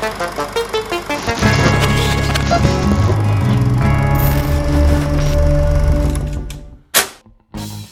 Thank you.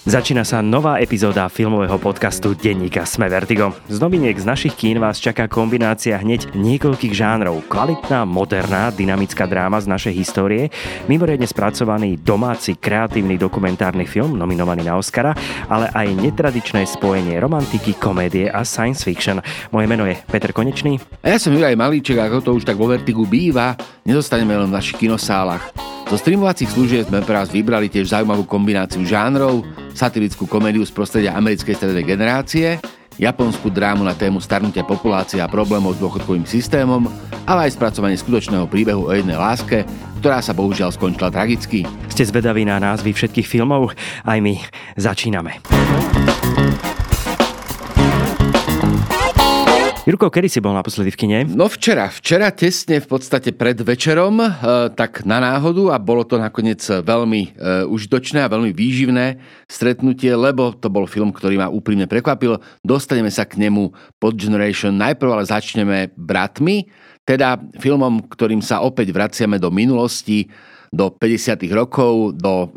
Začína sa nová epizóda filmového podcastu Denníka Sme Vertigo. Z noviniek z našich kín vás čaká kombinácia hneď niekoľkých žánrov. Kvalitná, moderná, dynamická dráma z našej histórie, mimoriadne spracovaný domáci kreatívny dokumentárny film nominovaný na Oscara, ale aj netradičné spojenie romantiky, komédie a science fiction. Moje meno je Peter Konečný. A ja som Juraj Malíček, ako to už tak vo Vertigu býva, nezostaneme len v našich kinosálach. Zo streamovacích služieb sme pre vás vybrali tiež zaujímavú kombináciu žánrov, satirickú komédiu z prostredia americkej strednej generácie, japonskú drámu na tému starnutia populácie a problémov s dôchodkovým systémom, ale aj spracovanie skutočného príbehu o jednej láske, ktorá sa bohužiaľ skončila tragicky. Ste zvedaví na názvy všetkých filmov? Aj my začíname. Jurko, kedy si bol naposledy v kine? No včera, včera tesne v podstate pred večerom, e, tak na náhodu a bolo to nakoniec veľmi e, užitočné a veľmi výživné stretnutie, lebo to bol film, ktorý ma úprimne prekvapil. Dostaneme sa k nemu pod Generation najprv, ale začneme Bratmi, teda filmom, ktorým sa opäť vraciame do minulosti, do 50. rokov, do e,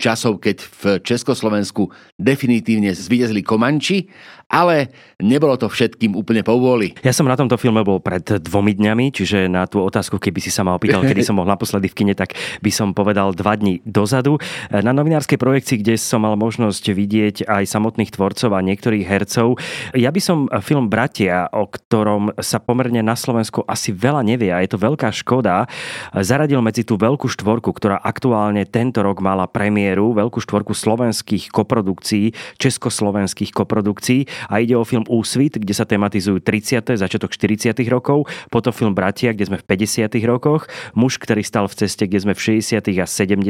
časov, keď v Československu definitívne zvíťazili Komanči ale nebolo to všetkým úplne povôli. Ja som na tomto filme bol pred dvomi dňami, čiže na tú otázku, keby si sa ma opýtal, kedy som bol naposledy v kine, tak by som povedal dva dní dozadu. Na novinárskej projekcii, kde som mal možnosť vidieť aj samotných tvorcov a niektorých hercov, ja by som film Bratia, o ktorom sa pomerne na Slovensku asi veľa nevie a je to veľká škoda, zaradil medzi tú veľkú štvorku, ktorá aktuálne tento rok mala premiéru, veľkú štvorku slovenských koprodukcií, československých koprodukcií a ide o film Úsvit, kde sa tematizujú 30. začiatok 40. rokov, potom film Bratia, kde sme v 50. rokoch, Muž, ktorý stal v ceste, kde sme v 60. a 70.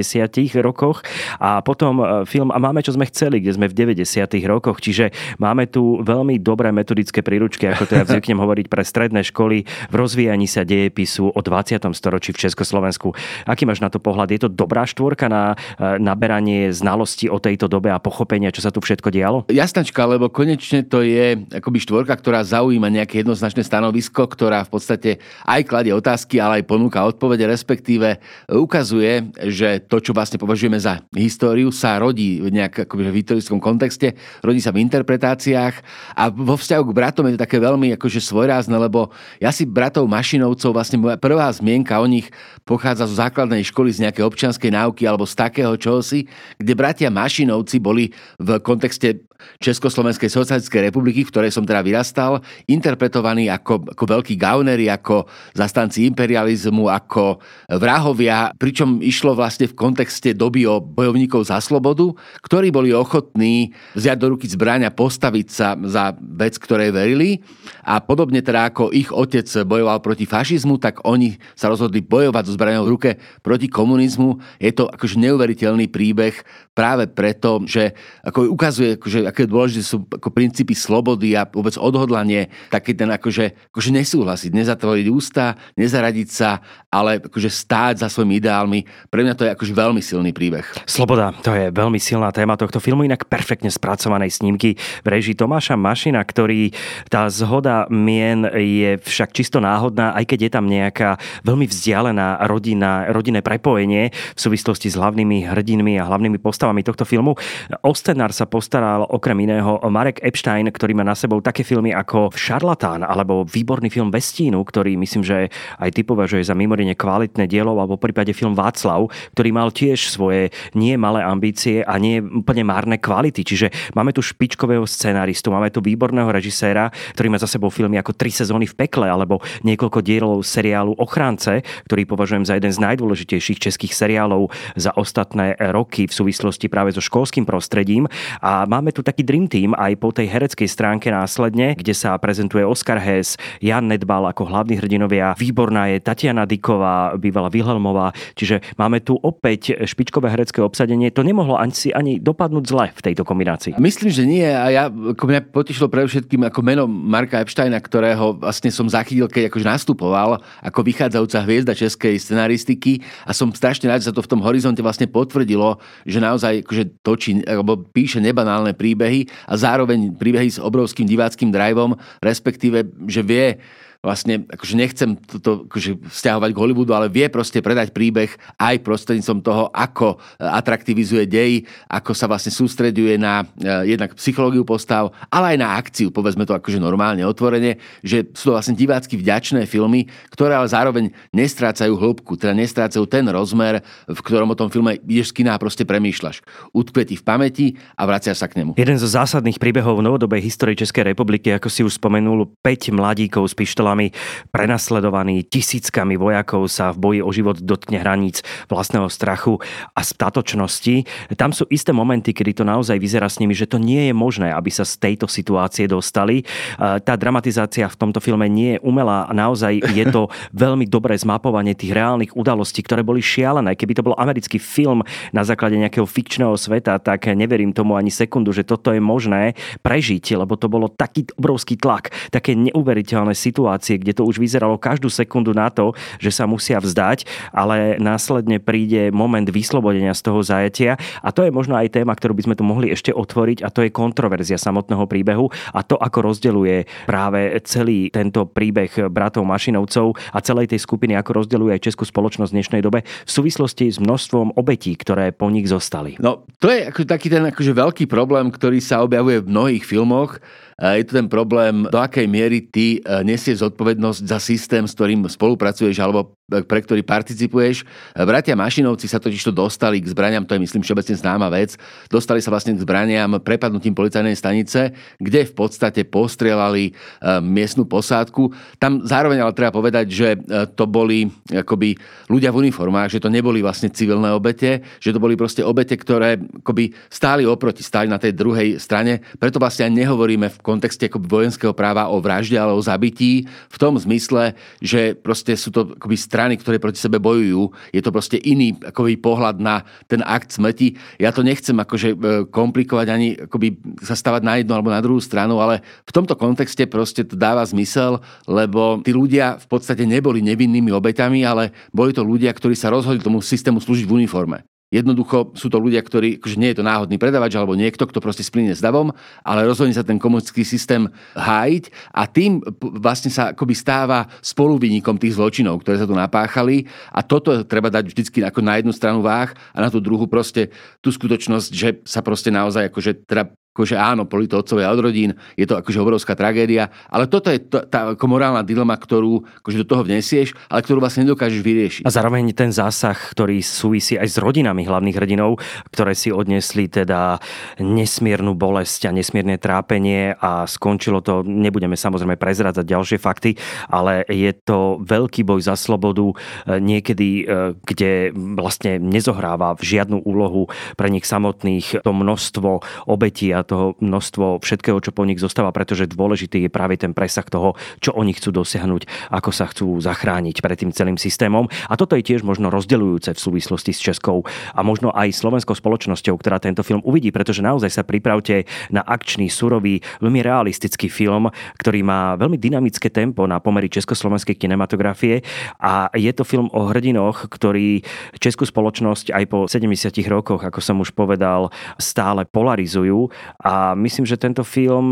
rokoch a potom e, film A máme, čo sme chceli, kde sme v 90. rokoch, čiže máme tu veľmi dobré metodické príručky, ako to ja zvyknem hovoriť pre stredné školy v rozvíjaní sa dejepisu o 20. storočí v Československu. Aký máš na to pohľad? Je to dobrá štvorka na e, naberanie znalosti o tejto dobe a pochopenia, čo sa tu všetko dialo? Jasnačka, lebo konečne to je akoby štvorka, ktorá zaujíma nejaké jednoznačné stanovisko, ktorá v podstate aj kladie otázky, ale aj ponúka odpovede, respektíve ukazuje, že to, čo vlastne považujeme za históriu, sa rodí v nejak akoby v historickom kontexte, rodí sa v interpretáciách a vo vzťahu k bratom je to také veľmi akože svojrázne, lebo ja si bratov Mašinovcov, vlastne moja prvá zmienka o nich pochádza zo základnej školy z nejakej občianskej náuky alebo z takého čohosi, kde bratia Mašinovci boli v kontexte Československej socialistickej republiky, v ktorej som teda vyrastal, interpretovaní ako, ako veľkí gaunery, ako zastanci imperializmu, ako vrahovia, pričom išlo vlastne v kontexte doby o bojovníkov za slobodu, ktorí boli ochotní vziať do ruky zbraň a postaviť sa za vec, ktorej verili. A podobne teda ako ich otec bojoval proti fašizmu, tak oni sa rozhodli bojovať so zbraňou v ruke proti komunizmu. Je to akože neuveriteľný príbeh práve preto, že ako ukazuje, akože, aké dôležité sú ako princípy slobody a vôbec odhodlanie, taký ten akože, akože nesúhlasiť, nezatvoriť ústa, nezaradiť sa, ale akože stáť za svojimi ideálmi. Pre mňa to je akože veľmi silný príbeh. Sloboda, to je veľmi silná téma tohto filmu, inak perfektne spracovanej snímky v režii Tomáša Mašina, ktorý tá zhoda mien je však čisto náhodná, aj keď je tam nejaká veľmi vzdialená rodina, rodinné prepojenie v súvislosti s hlavnými hrdinmi a hlavnými postavami tohto filmu. O scenár sa postaral okrem iného Marek Epstein, ktorý má na sebou také filmy ako Šarlatán alebo výborný film Vestínu, ktorý myslím, že aj ty považuje za mimoriadne kvalitné dielo, alebo v prípade film Václav, ktorý mal tiež svoje nie malé ambície a nie úplne márne kvality. Čiže máme tu špičkového scenáristu, máme tu výborného režiséra, ktorý má za sebou filmy ako Tri sezóny v pekle alebo niekoľko dielov seriálu Ochránce, ktorý považujem za jeden z najdôležitejších českých seriálov za ostatné roky v súvislosti práve so školským prostredím. A máme tu taký dream team aj po tej hereckej stránke následne, kde sa prezentuje Oscar Hess, Jan Nedbal ako hlavní hrdinovia. Výborná je Tatiana Diková, bývalá Vilhelmová. Čiže máme tu opäť špičkové herecké obsadenie. To nemohlo ani si ani dopadnúť zle v tejto kombinácii. Myslím, že nie. A ja, ako mňa potešilo pre všetkým ako meno Marka Epsteina, ktorého vlastne som zachytil, keď akože nastupoval ako vychádzajúca hviezda českej scenaristiky a som strašne rád, že sa to v tom horizonte vlastne potvrdilo, že naozaj akože točí, alebo píše nebanálne príbehy a zároveň príbehy s obrovským diváckým driveom, respektíve, že vie vlastne, akože nechcem toto akože vzťahovať k Hollywoodu, ale vie proste predať príbeh aj prostredníctvom toho, ako atraktivizuje dej, ako sa vlastne sústreďuje na jednak psychológiu postav, ale aj na akciu, povedzme to akože normálne, otvorene, že sú to vlastne divácky vďačné filmy, ktoré ale zároveň nestrácajú hĺbku, teda nestrácajú ten rozmer, v ktorom o tom filme ideš z kina a proste premýšľaš. Utkve v pamäti a vraciaš sa k nemu. Jeden zo zásadných príbehov v novodobej histórii Českej republiky, ako si už spomenul, 5 mladíkov s pištolami prenasledovaní tisíckami vojakov sa v boji o život dotkne hraníc vlastného strachu a statočnosti. Tam sú isté momenty, kedy to naozaj vyzerá s nimi, že to nie je možné, aby sa z tejto situácie dostali. Tá dramatizácia v tomto filme nie je umelá a naozaj je to veľmi dobré zmapovanie tých reálnych udalostí, ktoré boli šialené. Keby to bol americký film na základe nejakého fikčného sveta, tak neverím tomu ani sekundu, že toto je možné prežiť, lebo to bolo taký obrovský tlak, také neuveriteľné situácie, kde to už vyzeralo každú sekundu na to, že sa musia vzdať, ale následne príde moment vyslobodenia z toho zajatia a to je možno aj téma, ktorú by sme tu mohli ešte otvoriť a to je kontroverzia samotného príbehu a to, ako rozdeľuje práve celý tento príbeh bratov Mašinovcov a celej tej skupiny, ako rozdeľuje aj českú spoločnosť v dnešnej dobe v súvislosti s množstvom obetí, ktoré po nich zostali. No, to je ako taký ten akože veľký problém, ktorý sa objavuje v mnohých filmoch je to ten problém, do akej miery ty e, nesieš zodpovednosť za systém, s ktorým spolupracuješ alebo e, pre ktorý participuješ. E, bratia Mašinovci sa totiž to dostali k zbraniam, to je myslím všeobecne známa vec, dostali sa vlastne k zbraniam prepadnutím policajnej stanice, kde v podstate postrelali miestnu posádku. Tam zároveň ale treba povedať, že to boli akoby ľudia v uniformách, že to neboli vlastne civilné obete, že to boli proste obete, ktoré akoby stáli oproti, stáli na tej druhej strane. Preto vlastne nehovoríme v kontexte ako vojenského práva o vražde, ale o zabití v tom zmysle, že proste sú to akoby strany, ktoré proti sebe bojujú. Je to proste iný akoby pohľad na ten akt smrti. Ja to nechcem akože e, komplikovať ani akoby sa stavať na jednu alebo na druhú stranu, ale v tomto kontexte proste to dáva zmysel, lebo tí ľudia v podstate neboli nevinnými obeťami, ale boli to ľudia, ktorí sa rozhodli tomu systému slúžiť v uniforme. Jednoducho sú to ľudia, ktorí, akože nie je to náhodný predavač alebo niekto, kto proste splíne s davom, ale rozhodne sa ten komunistický systém hájiť a tým vlastne sa akoby stáva spoluvinníkom tých zločinov, ktoré sa tu napáchali a toto treba dať vždycky ako na jednu stranu váh a na tú druhú proste tú skutočnosť, že sa proste naozaj akože teda akože áno, boli to otcovia od rodín, je to akože obrovská tragédia, ale toto je to, tá ako morálna dilema, ktorú akože do toho vnesieš, ale ktorú vlastne nedokážeš vyriešiť. A zároveň ten zásah, ktorý súvisí aj s rodinami hlavných hrdinov, ktoré si odnesli teda nesmiernu bolesť a nesmierne trápenie a skončilo to, nebudeme samozrejme prezrádzať ďalšie fakty, ale je to veľký boj za slobodu, e, niekedy, e, kde vlastne nezohráva žiadnu úlohu pre nich samotných to množstvo obetí a toho množstvo všetkého, čo po nich zostáva, pretože dôležitý je práve ten presah toho, čo oni chcú dosiahnuť, ako sa chcú zachrániť pred tým celým systémom. A toto je tiež možno rozdeľujúce v súvislosti s Českou a možno aj slovenskou spoločnosťou, ktorá tento film uvidí, pretože naozaj sa pripravte na akčný, surový, veľmi realistický film, ktorý má veľmi dynamické tempo na pomery československej kinematografie a je to film o hrdinoch, ktorí českú spoločnosť aj po 70 rokoch, ako som už povedal, stále polarizujú a myslím, že tento film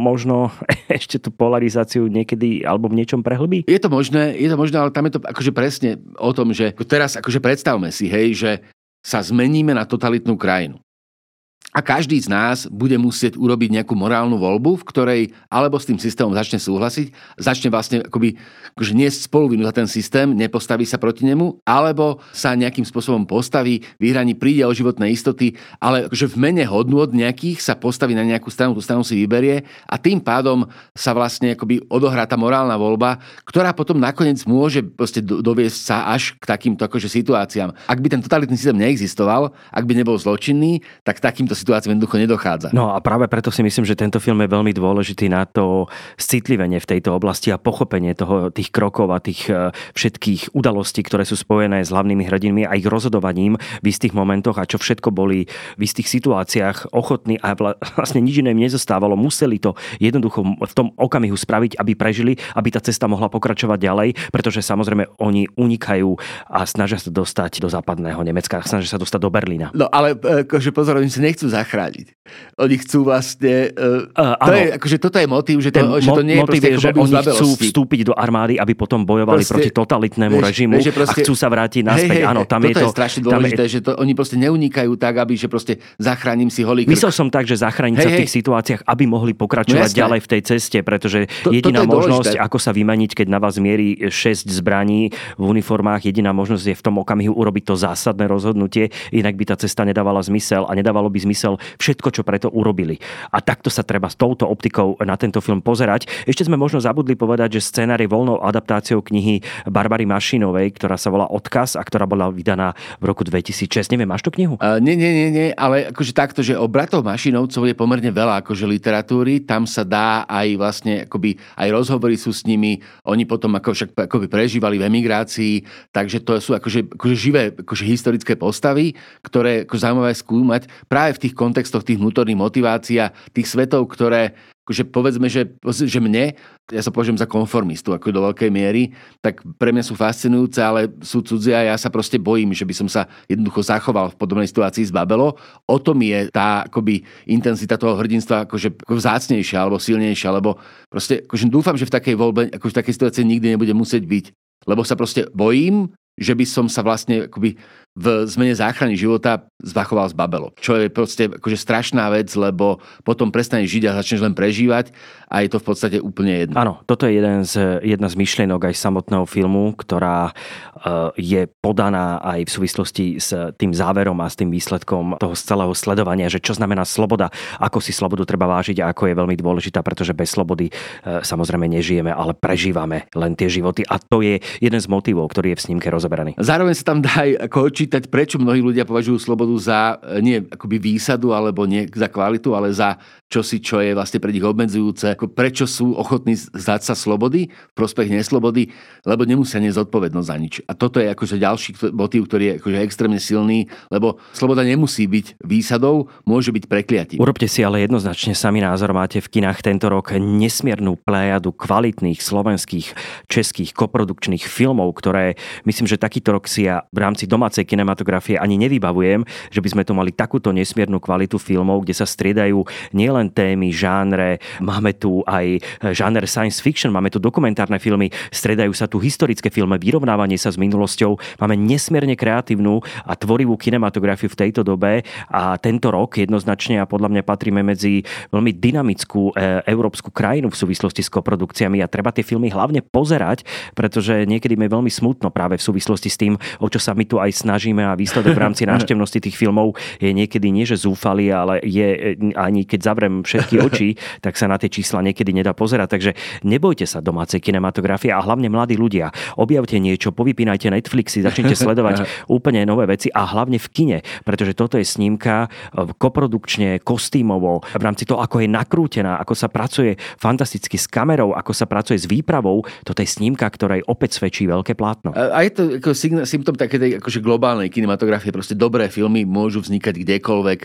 možno ešte tú polarizáciu niekedy alebo v niečom prehlbí. Je to možné, je to možné, ale tam je to akože presne o tom, že teraz akože predstavme si, hej, že sa zmeníme na totalitnú krajinu. A každý z nás bude musieť urobiť nejakú morálnu voľbu, v ktorej alebo s tým systémom začne súhlasiť, začne vlastne akoby, akože nie spoluvinu za ten systém, nepostaví sa proti nemu, alebo sa nejakým spôsobom postaví, vyhraní príde o životné istoty, ale akože v mene hodnôt nejakých sa postaví na nejakú stranu, tú stranu si vyberie a tým pádom sa vlastne akoby odohrá tá morálna voľba, ktorá potom nakoniec môže proste doviesť sa až k takýmto akože situáciám. Ak by ten totalitný systém neexistoval, ak by nebol zločinný, tak takýmto situáciám jednoducho nedochádza. No a práve preto si myslím, že tento film je veľmi dôležitý na to citlivenie v tejto oblasti a pochopenie toho, tých krokov a tých e, všetkých udalostí, ktoré sú spojené s hlavnými hrdinmi a ich rozhodovaním v istých momentoch a čo všetko boli v istých situáciách ochotní a vlastne nič iné im nezostávalo. Museli to jednoducho v tom okamihu spraviť, aby prežili, aby tá cesta mohla pokračovať ďalej, pretože samozrejme oni unikajú a snažia sa dostať do západného Nemecka, snažia sa dostať do Berlína. No ale akože pozor, oni sa nechcú zachrániť. Oni chcú vlastne... Uh, uh, to je, akože toto je motív, že to, Ten že to nie je proste je, že oni chcú vstúpiť do armády, aby potom bojovali proste, proti totalitnému vieš, režimu vieš, proste, a chcú sa vrátiť naspäť. Hej, hej, Áno, tam je to... je strašne dôležité, je... že to, oni proste neunikajú tak, aby že proste zachránim si holý krk. Myslel som tak, že zachrániť sa v tých situáciách, aby mohli pokračovať no, ďalej v tej ceste, pretože to, jediná možnosť, dôležité. ako sa vymaniť, keď na vás mierí 6 zbraní v uniformách, jediná možnosť je v tom okamihu urobiť to zásadné rozhodnutie, inak by tá cesta nedávala zmysel a nedávalo by zmysel všetko, čo preto urobili. A takto sa treba s touto optikou na tento film pozerať. Ešte sme možno zabudli povedať, že scenár je voľnou adaptáciou knihy Barbary Mašinovej, ktorá sa volá Odkaz a ktorá bola vydaná v roku 2006. Neviem, máš tú knihu? Uh, nie, nie, nie, nie, ale akože takto, že o bratov Mašinovcov je pomerne veľa akože literatúry, tam sa dá aj vlastne akoby aj rozhovory sú s nimi, oni potom ako však akoby prežívali v emigrácii, takže to sú akože, akože živé akože historické postavy, ktoré ako zaujímavé skúmať práve v tých kontextoch tých vnútorných motivácií a tých svetov, ktoré akože povedzme, že, že mne, ja sa považujem za konformistu ako do veľkej miery, tak pre mňa sú fascinujúce, ale sú cudzie a ja sa proste bojím, že by som sa jednoducho zachoval v podobnej situácii z Babelo. O tom je tá akoby intenzita toho hrdinstva akože vzácnejšia alebo silnejšia, lebo proste akože dúfam, že v takej voľbe, akože v takej situácii nikdy nebude musieť byť. Lebo sa proste bojím, že by som sa vlastne akoby v zmene záchrany života zbachoval z babelo. Čo je proste akože strašná vec, lebo potom prestaneš žiť a začneš len prežívať a je to v podstate úplne jedno. Áno, toto je jeden z, jedna z myšlienok aj samotného filmu, ktorá uh, je podaná aj v súvislosti s tým záverom a s tým výsledkom toho celého sledovania, že čo znamená sloboda, ako si slobodu treba vážiť a ako je veľmi dôležitá, pretože bez slobody uh, samozrejme nežijeme, ale prežívame len tie životy a to je jeden z motivov, ktorý je v snímke rozoberaný. Zároveň sa tam dá aj ako čítať, prečo mnohí ľudia považujú slobodu za e, nie akoby výsadu alebo nie za kvalitu, ale za čosi, čo je vlastne pre nich obmedzujúce. Ako prečo sú ochotní zdať sa slobody prospech neslobody, lebo nemusia niesť zodpovednosť za nič. A toto je akože ďalší motív, ktorý je akože extrémne silný, lebo sloboda nemusí byť výsadou, môže byť prekliatím. Urobte si ale jednoznačne sami názor. Máte v kinách tento rok nesmiernu plejadu kvalitných slovenských, českých koprodukčných filmov, ktoré myslím, že takýto rok si ja v rámci domácej kinematografie ani nevybavujem, že by sme tu mali takúto nesmiernu kvalitu filmov, kde sa striedajú nielen témy, žánre, máme tu aj žáner science fiction, máme tu dokumentárne filmy, striedajú sa tu historické filmy, vyrovnávanie sa s minulosťou, máme nesmierne kreatívnu a tvorivú kinematografiu v tejto dobe a tento rok jednoznačne a podľa mňa patríme medzi veľmi dynamickú e, európsku krajinu v súvislosti s koprodukciami a treba tie filmy hlavne pozerať, pretože niekedy je veľmi smutno práve v súvislosti s tým, o čo sa my tu aj snažíme snažíme a výsledok v rámci návštevnosti tých filmov je niekedy nie, že zúfalý, ale je ani keď zavrem všetky oči, tak sa na tie čísla niekedy nedá pozerať. Takže nebojte sa domácej kinematografie a hlavne mladí ľudia. Objavte niečo, povypínajte Netflixy, začnite sledovať úplne nové veci a hlavne v kine, pretože toto je snímka e, koprodukčne, kostýmovo, v rámci toho, ako je nakrútená, ako sa pracuje fantasticky s kamerou, ako sa pracuje s výpravou. Toto je snímka, ktorej opäť svedčí veľké plátno. A je to ako symptom také akože globálne globálnej kinematografie proste dobré filmy môžu vznikať kdekoľvek.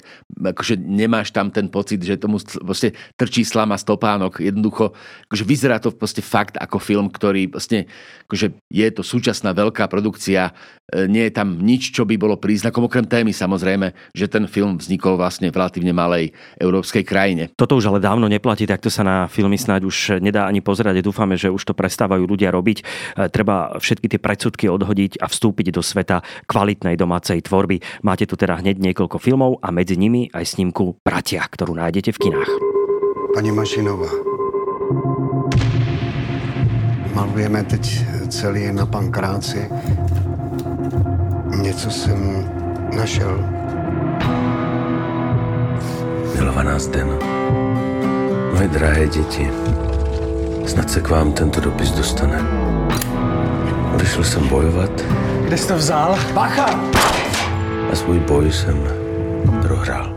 Akože nemáš tam ten pocit, že tomu proste trčí slama stopánok. Jednoducho, akože vyzerá to proste fakt ako film, ktorý proste, akože je to súčasná veľká produkcia. E, nie je tam nič, čo by bolo príznakom, okrem témy samozrejme, že ten film vznikol vlastne v relatívne malej európskej krajine. Toto už ale dávno neplatí, takto sa na filmy snáď už nedá ani pozerať. Dúfame, že už to prestávajú ľudia robiť. E, treba všetky tie predsudky odhodiť a vstúpiť do sveta kvalit kvalitnej domácej tvorby. Máte tu teda hneď niekoľko filmov a medzi nimi aj snímku Bratia, ktorú nájdete v kinách. Pani Mašinová, malujeme teď celý na pankráci. Něco jsem našel. Milovaná Zdeno, moje drahé děti, snad se k vám tento dopis dostane. Odešel jsem bojovat, kde jsi to vzal? Bacha! A svůj boj jsem prohrál.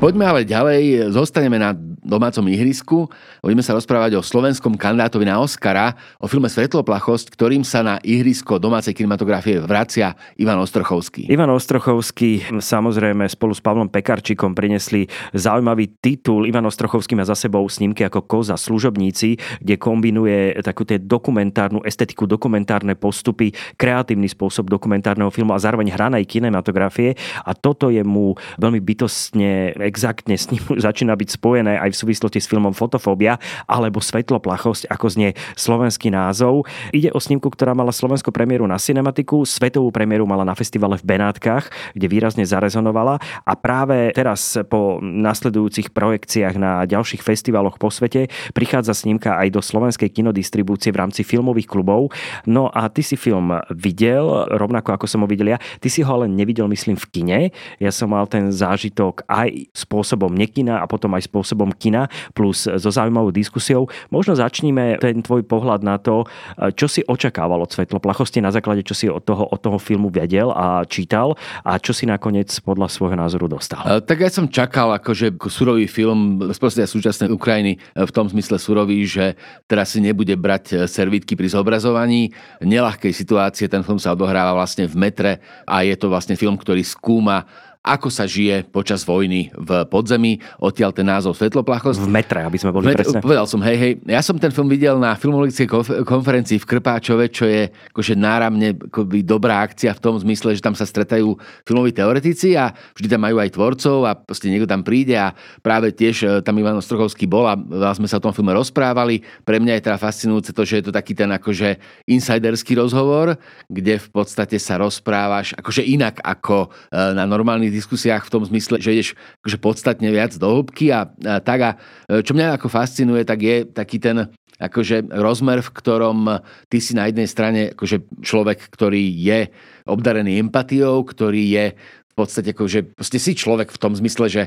Poďme ale ďalej, zostaneme na domácom ihrisku. Budeme sa rozprávať o slovenskom kandidátovi na Oscara, o filme Svetloplachosť, ktorým sa na ihrisko domácej kinematografie vracia Ivan Ostrochovský. Ivan Ostrochovský samozrejme spolu s Pavlom Pekarčikom prinesli zaujímavý titul. Ivan Ostrochovský má za sebou snímky ako Koza služobníci, kde kombinuje takú tie dokumentárnu estetiku, dokumentárne postupy, kreatívny spôsob dokumentárneho filmu a zároveň hranej kinematografie. A toto je mu veľmi bytostne, exaktne s ním začína byť spojené aj v súvislosti s filmom Fotofóbia alebo Svetloplachosť, ako znie slovenský názov. Ide o snímku, ktorá mala slovenskú premiéru na cinematiku, svetovú premiéru mala na festivale v Benátkach, kde výrazne zarezonovala a práve teraz po nasledujúcich projekciách na ďalších festivaloch po svete prichádza snímka aj do slovenskej kinodistribúcie v rámci filmových klubov. No a ty si film videl, rovnako ako som ho videl ja. Ty si ho ale nevidel, myslím, v kine. Ja som mal ten zážitok aj spôsobom nekina a potom aj spôsobom kina, plus so zaujímavou diskusiou. Možno začníme ten tvoj pohľad na to, čo si očakával od Svetloplachosti na základe, čo si od toho, od toho filmu vedel a čítal a čo si nakoniec podľa svojho názoru dostal. Tak ja som čakal akože surový film z súčasnej Ukrajiny v tom zmysle surový, že teraz si nebude brať servítky pri zobrazovaní nelahkej situácie. Ten film sa odohráva vlastne v metre a je to vlastne film, ktorý skúma ako sa žije počas vojny v podzemí, odtiaľ ten názov Svetloplachosť. V metre, aby sme boli metre, presne. Povedal som, hej, hej, ja som ten film videl na filmologickej konferencii v Krpáčove, čo je akože náramne akoby dobrá akcia v tom zmysle, že tam sa stretajú filmoví teoretici a vždy tam majú aj tvorcov a proste niekto tam príde a práve tiež e, tam Ivan Ostrochovský bol a sme sa o tom filme rozprávali. Pre mňa je teda fascinujúce to, že je to taký ten akože insiderský rozhovor, kde v podstate sa rozprávaš akože inak ako e, na normálny rôznych diskusiách v tom zmysle, že ideš akože podstatne viac do hĺbky a, a tak. A e, čo mňa ako fascinuje, tak je taký ten akože rozmer, v ktorom ty si na jednej strane akože človek, ktorý je obdarený empatiou, ktorý je v podstate akože si človek v tom zmysle, že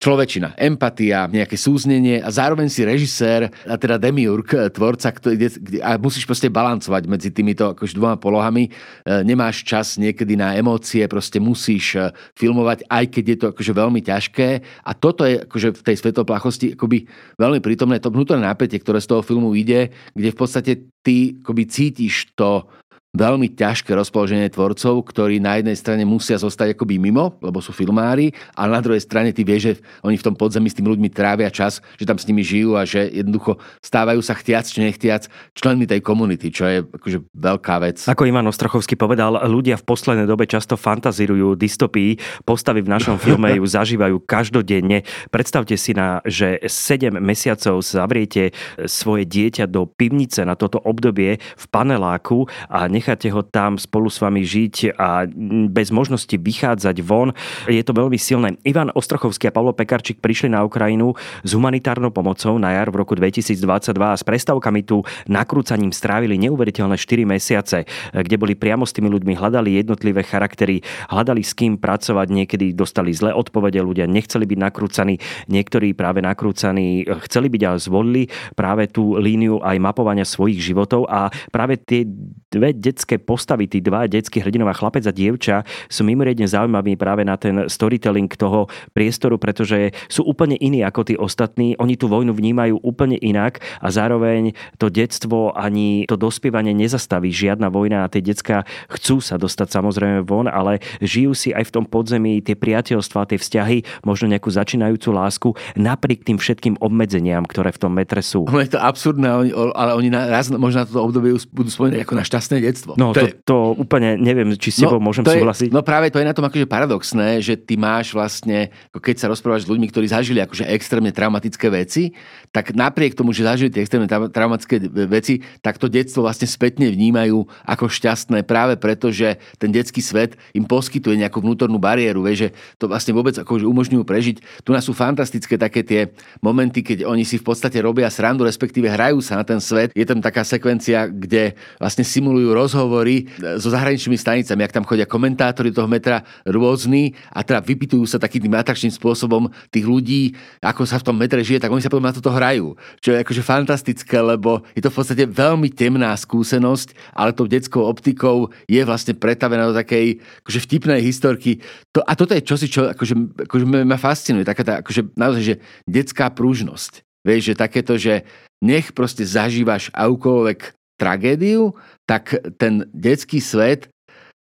človečina, empatia, nejaké súznenie a zároveň si režisér, a teda demiurg, eh, tvorca, ktorý, a musíš proste balancovať medzi týmito akože dvoma polohami. Eh, nemáš čas niekedy na emócie, proste musíš eh, filmovať, aj keď je to akože veľmi ťažké. A toto je akože v tej svetloplachosti akoby veľmi prítomné to vnútorné napätie, ktoré z toho filmu ide, kde v podstate ty akoby cítiš to, veľmi ťažké rozpoloženie tvorcov, ktorí na jednej strane musia zostať akoby mimo, lebo sú filmári, a na druhej strane ty vieš, že oni v tom podzemí s tými ľuďmi trávia čas, že tam s nimi žijú a že jednoducho stávajú sa chtiac či nechtiac členmi tej komunity, čo je akože veľká vec. Ako Ivan Ostrochovský povedal, ľudia v poslednej dobe často fantazirujú dystopii, postavy v našom filme ju zažívajú každodenne. Predstavte si na, že 7 mesiacov zavriete svoje dieťa do pivnice na toto obdobie v paneláku a necháte ho tam spolu s vami žiť a bez možnosti vychádzať von. Je to veľmi silné. Ivan Ostrochovský a Pavlo Pekarčík prišli na Ukrajinu s humanitárnou pomocou na jar v roku 2022 a s prestavkami tu nakrúcaním strávili neuveriteľné 4 mesiace, kde boli priamo s tými ľuďmi, hľadali jednotlivé charaktery, hľadali s kým pracovať, niekedy dostali zlé odpovede, ľudia nechceli byť nakrúcaní, niektorí práve nakrúcaní chceli byť a zvolili práve tú líniu aj mapovania svojich životov a práve tie dve detské postavy, tí dva detskí hrdinová chlapec a dievča sú mimoriadne zaujímaví práve na ten storytelling toho priestoru, pretože sú úplne iní ako tí ostatní. Oni tú vojnu vnímajú úplne inak a zároveň to detstvo ani to dospievanie nezastaví žiadna vojna a tie decka chcú sa dostať samozrejme von, ale žijú si aj v tom podzemí tie priateľstvá, tie vzťahy, možno nejakú začínajúcu lásku, napriek tým všetkým obmedzeniam, ktoré v tom metre sú. Je to absurdné, ale oni raz možno na toto obdobie budú spomenúť ako na šťastné detstvo. No to, to, je, to úplne neviem, či s tebou no, môžem súhlasiť. no práve to je na tom akože paradoxné, že ty máš vlastne, keď sa rozprávaš s ľuďmi, ktorí zažili akože extrémne traumatické veci, tak napriek tomu, že zažili tie extrémne traumatické veci, tak to detstvo vlastne spätne vnímajú ako šťastné práve preto, že ten detský svet im poskytuje nejakú vnútornú bariéru, vie, že to vlastne vôbec akože umožňujú prežiť. Tu nás sú fantastické také tie momenty, keď oni si v podstate robia srandu, respektíve hrajú sa na ten svet. Je tam taká sekvencia, kde vlastne simulujú stimulujú rozhovory so zahraničnými stanicami, ak tam chodia komentátori toho metra rôzni a teda vypitujú sa takým tým atračným spôsobom tých ľudí, ako sa v tom metre žije, tak oni sa potom na toto hrajú. Čo je akože fantastické, lebo je to v podstate veľmi temná skúsenosť, ale tou detskou optikou je vlastne pretavená do takej akože vtipnej historky. To, a toto je čosi, čo akože, akože ma fascinuje. Taká tá, akože naozaj, že detská pružnosť. Vieš, že takéto, že nech proste zažívaš aukoľvek tragédiu, tak ten detský svet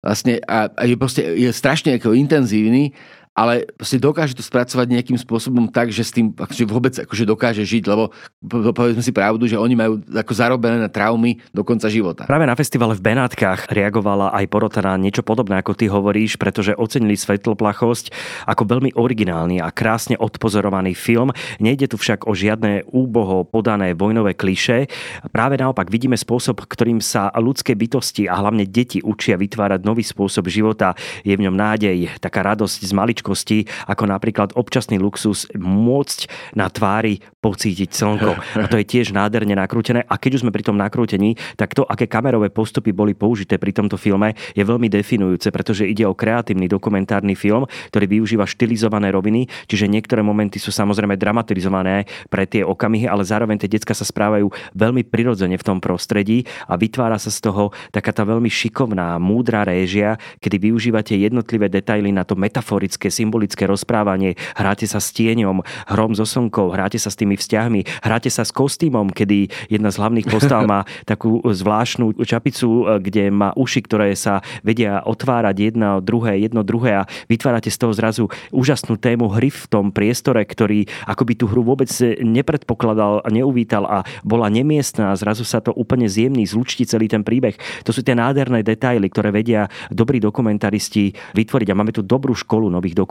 vlastne a, a je, proste, je strašne ako intenzívny ale proste dokáže to spracovať nejakým spôsobom tak, že s tým akože vôbec akože dokáže žiť, lebo povedzme si pravdu, že oni majú ako zarobené na traumy do konca života. Práve na festivale v Benátkach reagovala aj porota na niečo podobné, ako ty hovoríš, pretože ocenili Svetloplachosť ako veľmi originálny a krásne odpozorovaný film. Nejde tu však o žiadne úboho podané vojnové kliše. Práve naopak vidíme spôsob, ktorým sa ľudské bytosti a hlavne deti učia vytvárať nový spôsob života. Je v ňom nádej, taká radosť z malička maličkosti, ako napríklad občasný luxus môcť na tvári pocítiť slnko. A to je tiež nádherne nakrútené. A keď už sme pri tom nakrútení, tak to, aké kamerové postupy boli použité pri tomto filme, je veľmi definujúce, pretože ide o kreatívny dokumentárny film, ktorý využíva štilizované roviny, čiže niektoré momenty sú samozrejme dramatizované pre tie okamihy, ale zároveň tie decka sa správajú veľmi prirodzene v tom prostredí a vytvára sa z toho taká tá veľmi šikovná, múdra réžia, kedy využívate jednotlivé detaily na to metaforické symbolické rozprávanie, hráte sa s tieňom, hrom so slnkou, hráte sa s tými vzťahmi, hráte sa s kostýmom, kedy jedna z hlavných postav má takú zvláštnu čapicu, kde má uši, ktoré sa vedia otvárať jedna druhé, jedno druhé a vytvárate z toho zrazu úžasnú tému hry v tom priestore, ktorý akoby tú hru vôbec nepredpokladal a neuvítal a bola nemiestná a zrazu sa to úplne zjemný, zlučti celý ten príbeh. To sú tie nádherné detaily, ktoré vedia dobrí dokumentaristi vytvoriť a máme tu dobrú školu nových dokumentaristov.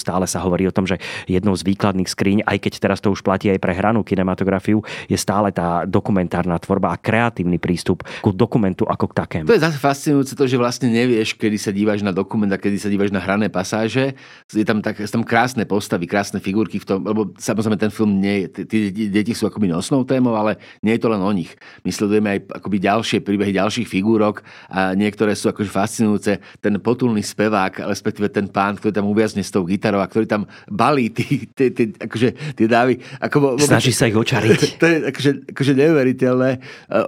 Stále sa hovorí o tom, že jednou z výkladných skríň, aj keď teraz to už platí aj pre hranú kinematografiu, je stále tá dokumentárna tvorba a kreatívny prístup ku dokumentu ako k takému. To je zase fascinujúce to, že vlastne nevieš, kedy sa dívaš na dokument a kedy sa dívaš na hrané pasáže. Je tam, tak, tam krásne postavy, krásne figurky v tom, lebo samozrejme ten film nie je, deti sú akoby nosnou témou, ale nie je to len o nich. My sledujeme aj akoby ďalšie príbehy ďalších figúrok a niektoré sú akože fascinujúce. Ten potulný spevák, respektíve ten pán, ktorý tam uviazne s tou gitarou a ktorý tam balí tí, tí, tí, akože, tie dávy. Ako, Snaží sa ich očariť. To je akože, akože neuveriteľné.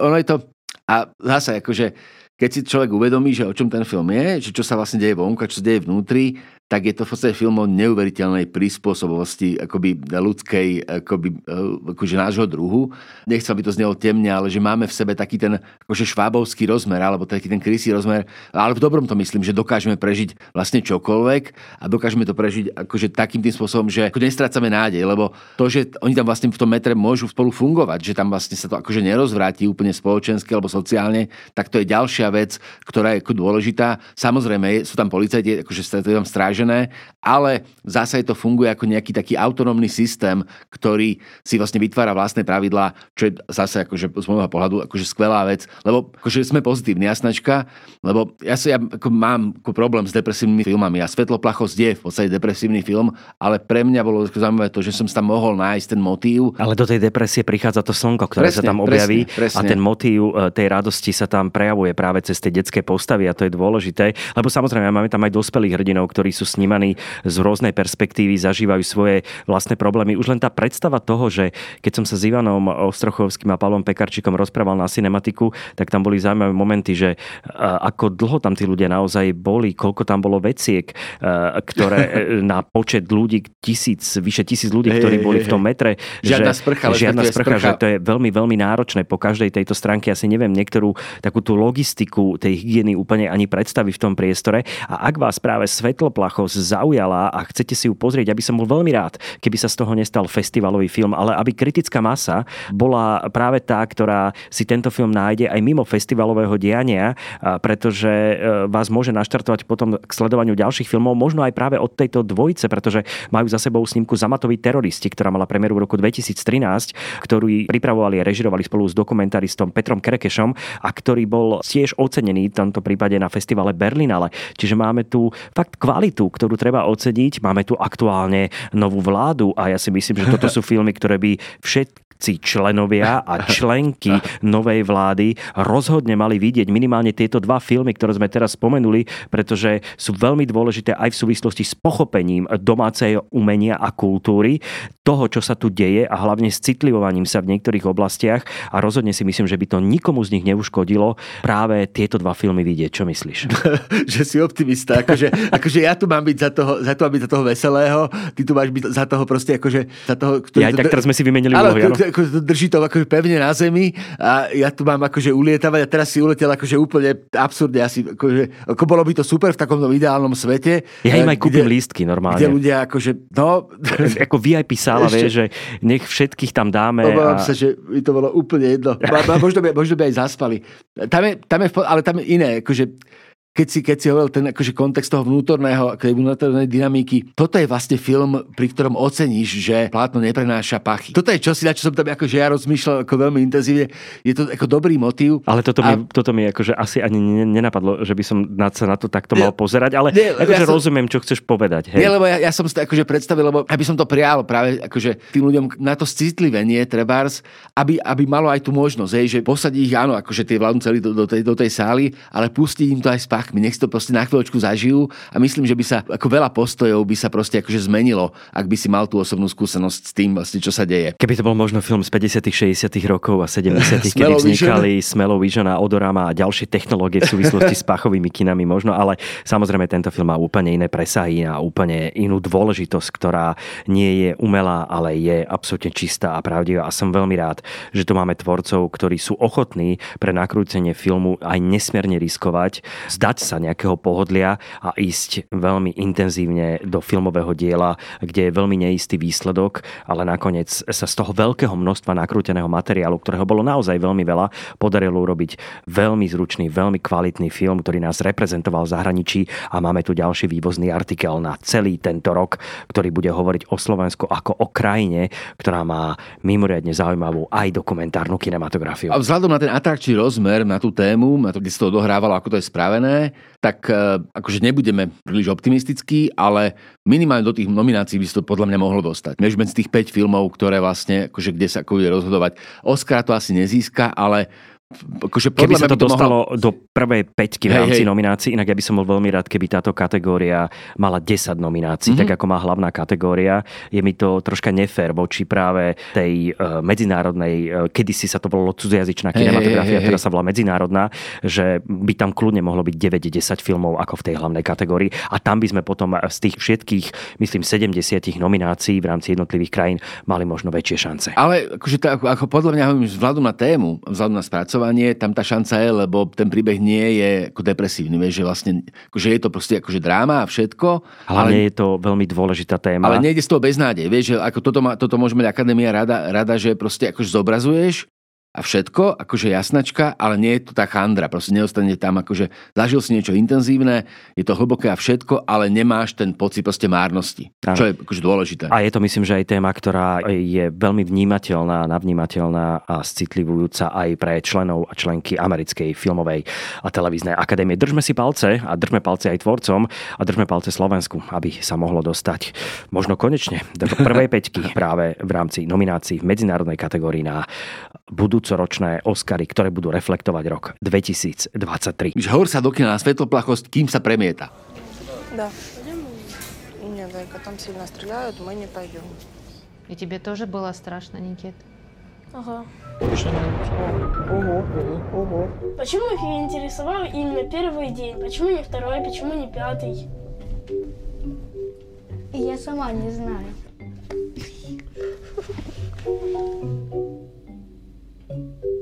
Ono je to... A zase, akože, keď si človek uvedomí, že o čom ten film je, že čo sa vlastne deje vonku, čo sa deje vnútri, tak je to v podstate film o neuveriteľnej prispôsobovosti akoby ľudskej, akoby, eh, akože nášho druhu. Nechcel by to znelo temne, ale že máme v sebe taký ten akože švábovský rozmer, alebo taký ten krysý rozmer, ale v dobrom to myslím, že dokážeme prežiť vlastne čokoľvek a dokážeme to prežiť akože takým tým spôsobom, že ako nestrácame nádej, lebo to, že oni tam vlastne v tom metre môžu spolu fungovať, že tam vlastne sa to akože nerozvráti úplne spoločensky alebo sociálne, tak to je ďalšia vec, ktorá je dôležitá. Samozrejme, sú tam policajti, akože tam stráže založené, ale zase to funguje ako nejaký taký autonómny systém, ktorý si vlastne vytvára vlastné pravidlá, čo je zase akože z môjho pohľadu akože skvelá vec, lebo akože sme pozitívni jasnačka, lebo ja, si, ja ako mám ako problém s depresívnymi filmami a Svetloplachosť je v podstate depresívny film, ale pre mňa bolo zaujímavé to, že som tam mohol nájsť ten motív. Ale do tej depresie prichádza to slnko, ktoré presne, sa tam objaví presne, presne. a ten motív e, tej radosti sa tam prejavuje práve cez tie detské postavy a to je dôležité, lebo samozrejme máme tam aj dospelých hrdinov, ktorí sú snímaní z rôznej perspektívy, zažívajú svoje vlastné problémy. Už len tá predstava toho, že keď som sa s Ivanom Ostrochovským a Pavlom Pekarčikom rozprával na cinematiku, tak tam boli zaujímavé momenty, že ako dlho tam tí ľudia naozaj boli, koľko tam bolo veciek, ktoré e, na počet ľudí, tisíc, vyše tisíc ľudí, ktorí boli v tom metre. Žiadna že, sprcha, žiadna sprcha, sprcha, že to je veľmi, veľmi náročné po každej tejto stránke. Asi neviem niektorú takú tú logistiku tej hygieny úplne ani predstaviť v tom priestore. A ak vás práve svetloplacho Markos zaujala a chcete si ju pozrieť, aby som bol veľmi rád, keby sa z toho nestal festivalový film, ale aby kritická masa bola práve tá, ktorá si tento film nájde aj mimo festivalového diania, pretože e, vás môže naštartovať potom k sledovaniu ďalších filmov, možno aj práve od tejto dvojice, pretože majú za sebou snímku Zamatoví teroristi, ktorá mala premiéru v roku 2013, ktorú pripravovali a režirovali spolu s dokumentaristom Petrom Kerekešom a ktorý bol tiež ocenený v tomto prípade na festivale Berlinale. Čiže máme tu fakt kvalitu kvalitu, ktorú treba oceniť. Máme tu aktuálne novú vládu a ja si myslím, že toto sú filmy, ktoré by všetky všetci členovia a členky novej vlády rozhodne mali vidieť minimálne tieto dva filmy, ktoré sme teraz spomenuli, pretože sú veľmi dôležité aj v súvislosti s pochopením domáceho umenia a kultúry, toho, čo sa tu deje a hlavne s citlivovaním sa v niektorých oblastiach a rozhodne si myslím, že by to nikomu z nich neuškodilo práve tieto dva filmy vidieť. Čo myslíš? že si optimista. Akože, akože ja tu mám byť za toho, za to, byť za toho veselého, ty tu máš byť za toho proste akože za toho, ktorý... Ja tak teraz sme si vymenili úlohy, ako drží to akože pevne na zemi a ja tu mám akože ulietavať a teraz si uletel akože úplne absurdne asi, akože, ako bolo by to super v takomto ideálnom svete. Ja im aj kúpim kde, lístky normálne. Kde ľudia akože, no... Ako VIP sála, vie, že nech všetkých tam dáme. Obávam a... sa, že by to bolo úplne jedno. Možno by, možno by aj zaspali. Tam je, tam je, ale tam je iné, akože keď si, keď si hovoril ten akože kontext toho vnútorného, vnútornej dynamiky, toto je vlastne film, pri ktorom oceníš, že plátno neprenáša pachy. Toto je čosi, na čo som tam akože ja rozmýšľal ako veľmi intenzívne. Je to ako dobrý motív. Ale toto, a... mi, toto mi akože asi ani nenapadlo, že by som na, sa na to takto mal pozerať, ale nie, akože ja som... rozumiem, čo chceš povedať. Hej. Nie, lebo ja, ja som si to akože predstavil, lebo aby som to prijal práve akože tým ľuďom na to citlivenie, trebárs, aby, aby malo aj tú možnosť, hej, že posadí ich, áno, akože tie vládnu celý do, do, tej, do tej sály, ale pustiť im to aj spách prachmi, nech si to proste na chvíľočku zažijú a myslím, že by sa ako veľa postojov by sa proste akože zmenilo, ak by si mal tú osobnú skúsenosť s tým vlastne, čo sa deje. Keby to bol možno film z 50 60 rokov a 70 kedy vznikali Smelo Vision a Odorama a ďalšie technológie v súvislosti s pachovými kinami možno, ale samozrejme tento film má úplne iné presahy a úplne inú dôležitosť, ktorá nie je umelá, ale je absolútne čistá a pravdivá. A som veľmi rád, že tu máme tvorcov, ktorí sú ochotní pre nakrúcenie filmu aj nesmierne riskovať, zdať vzdať sa nejakého pohodlia a ísť veľmi intenzívne do filmového diela, kde je veľmi neistý výsledok, ale nakoniec sa z toho veľkého množstva nakrúteného materiálu, ktorého bolo naozaj veľmi veľa, podarilo urobiť veľmi zručný, veľmi kvalitný film, ktorý nás reprezentoval v zahraničí a máme tu ďalší vývozný artikel na celý tento rok, ktorý bude hovoriť o Slovensku ako o krajine, ktorá má mimoriadne zaujímavú aj dokumentárnu kinematografiu. A vzhľadom na ten atrakčný rozmer, na tú tému, na to, kde sa to odohrávalo, ako to je spravené, tak e, akože nebudeme príliš optimistickí, ale minimálne do tých nominácií by sa to podľa mňa mohlo dostať. Než medzi tých 5 filmov, ktoré vlastne, akože kde sa ako bude rozhodovať. Oscar to asi nezíska, ale akože keby sa to, to dostalo mohlo... do prvej peťky v rámci hej. nominácií, inak ja by som bol veľmi rád, keby táto kategória mala 10 nominácií, mm-hmm. tak ako má hlavná kategória. Je mi to troška nefér voči práve tej uh, medzinárodnej, uh, kedysi sa to volalo cudzojazyčná kinematografia, hey, hey, hey. sa volá medzinárodná, že by tam kľudne mohlo byť 9-10 filmov ako v tej hlavnej kategórii a tam by sme potom z tých všetkých, myslím, 70 nominácií v rámci jednotlivých krajín mali možno väčšie šance. Ale akože to, ako, ako podľa mňa vzhľadom na tému, vzhľadom na spracovanie, spracovanie, tam tá šanca je, lebo ten príbeh nie je ako depresívny, vieš, že vlastne, akože je to proste akože dráma a všetko. Hlavne ale, je to veľmi dôležitá téma. Ale nejde z toho bez nádej, vieš, že ako toto, má, toto môže mať Akadémia rada, rada, že proste akože zobrazuješ a všetko, akože jasnačka, ale nie je to tá chandra, proste neostane tam, akože zažil si niečo intenzívne, je to hlboké a všetko, ale nemáš ten pocit proste márnosti, ano. čo je akože dôležité. A je to myslím, že aj téma, ktorá je veľmi vnímateľná, navnímateľná a citlivujúca aj pre členov a členky Americkej filmovej a televíznej akadémie. Držme si palce a držme palce aj tvorcom a držme palce Slovensku, aby sa mohlo dostať možno konečne do prvej peťky práve v rámci nominácií v medzinárodnej kategórii na budúcoročné Oscary, ktoré budú reflektovať rok 2023. Že hovor sa dokina na svetloplachosť, kým sa premieta. Да. Нет, Зайка, там сильно стреляют, мы не пойдем. И тебе тоже было страшно, Никит? Ага. Ого, ого. Почему их интересовал именно первый день? Почему не второй, почему не пятый? Я сама не знаю. Thank you.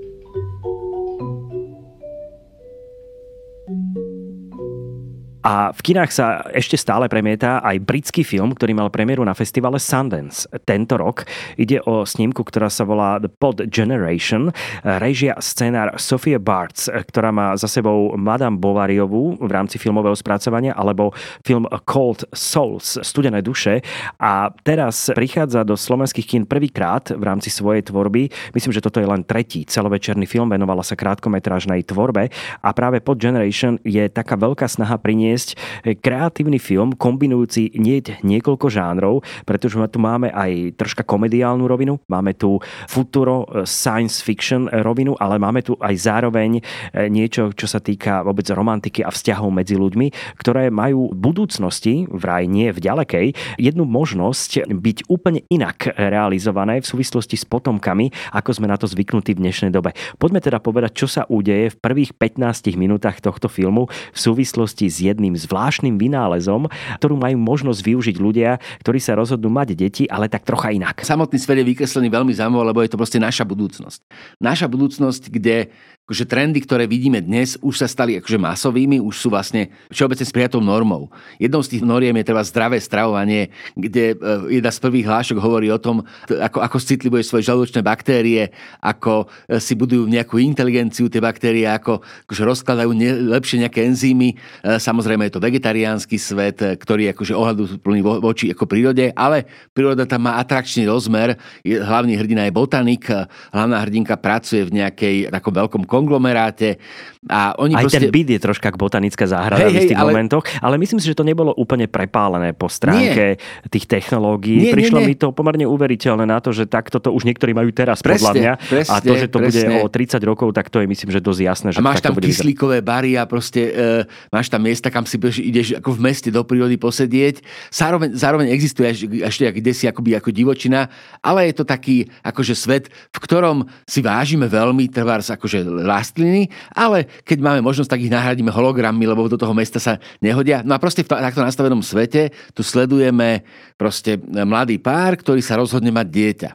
A v kinách sa ešte stále premieta aj britský film, ktorý mal premiéru na festivale Sundance tento rok. Ide o snímku, ktorá sa volá The Pod Generation. Režia scénár Sophia Bartz, ktorá má za sebou Madame Bovaryovú v rámci filmového spracovania, alebo film Cold Souls, Studené duše. A teraz prichádza do slovenských kín prvýkrát v rámci svojej tvorby. Myslím, že toto je len tretí celovečerný film, venovala sa krátkometrážnej tvorbe a práve Pod Generation je taká veľká snaha priniesť priniesť kreatívny film kombinujúci nie niekoľko žánrov, pretože tu máme aj troška komediálnu rovinu, máme tu futuro science fiction rovinu, ale máme tu aj zároveň niečo, čo sa týka vôbec romantiky a vzťahov medzi ľuďmi, ktoré majú v budúcnosti, vraj nie v ďalekej, jednu možnosť byť úplne inak realizované v súvislosti s potomkami, ako sme na to zvyknutí v dnešnej dobe. Poďme teda povedať, čo sa udeje v prvých 15 minútach tohto filmu v súvislosti s jedným zvláštnym vynálezom, ktorú majú možnosť využiť ľudia, ktorí sa rozhodnú mať deti, ale tak trocha inak. Samotný svet je vykreslený veľmi zaujímavé, lebo je to proste naša budúcnosť. Naša budúcnosť, kde akože trendy, ktoré vidíme dnes, už sa stali akože masovými, už sú vlastne všeobecne s prijatou normou. Jednou z tých noriem je treba zdravé stravovanie, kde e, jedna z prvých hlášok hovorí o tom, ako, ako citlivuje svoje žalúdočné baktérie, ako e, si budujú nejakú inteligenciu tie baktérie, ako akože rozkladajú ne, lepšie nejaké enzymy. E, samozrejme je to vegetariánsky svet, ktorý akože ohľadu plný vo, voči ako prírode, ale príroda tam má atrakčný rozmer. Hlavný hrdina je botanik, hlavná hrdinka pracuje v nejakej takom veľkom konglomeráte. A oni Aj proste... ten byt je troška botanická záhrada hey, v istých ale... momentoch, ale myslím si, že to nebolo úplne prepálené po stránke nie. tých technológií. Nie, Prišlo nie, nie. mi to pomerne uveriteľné na to, že takto to už niektorí majú teraz, presne, podľa mňa. Presne, a to, že to presne. bude o 30 rokov, tak to je myslím, že dosť jasné. Že a máš tam kyslíkové bary a proste e, máš tam miesta, kam si ideš ako v meste do prírody posedieť. Zároveň, zároveň existuje ešte kde si akoby ako divočina, ale je to taký akože svet, v ktorom si vážime veľmi trvárs akože rastliny, ale keď máme možnosť, tak ich nahradíme hologrammi, lebo do toho mesta sa nehodia. No a proste v takto nastavenom svete tu sledujeme proste mladý pár, ktorý sa rozhodne mať dieťa.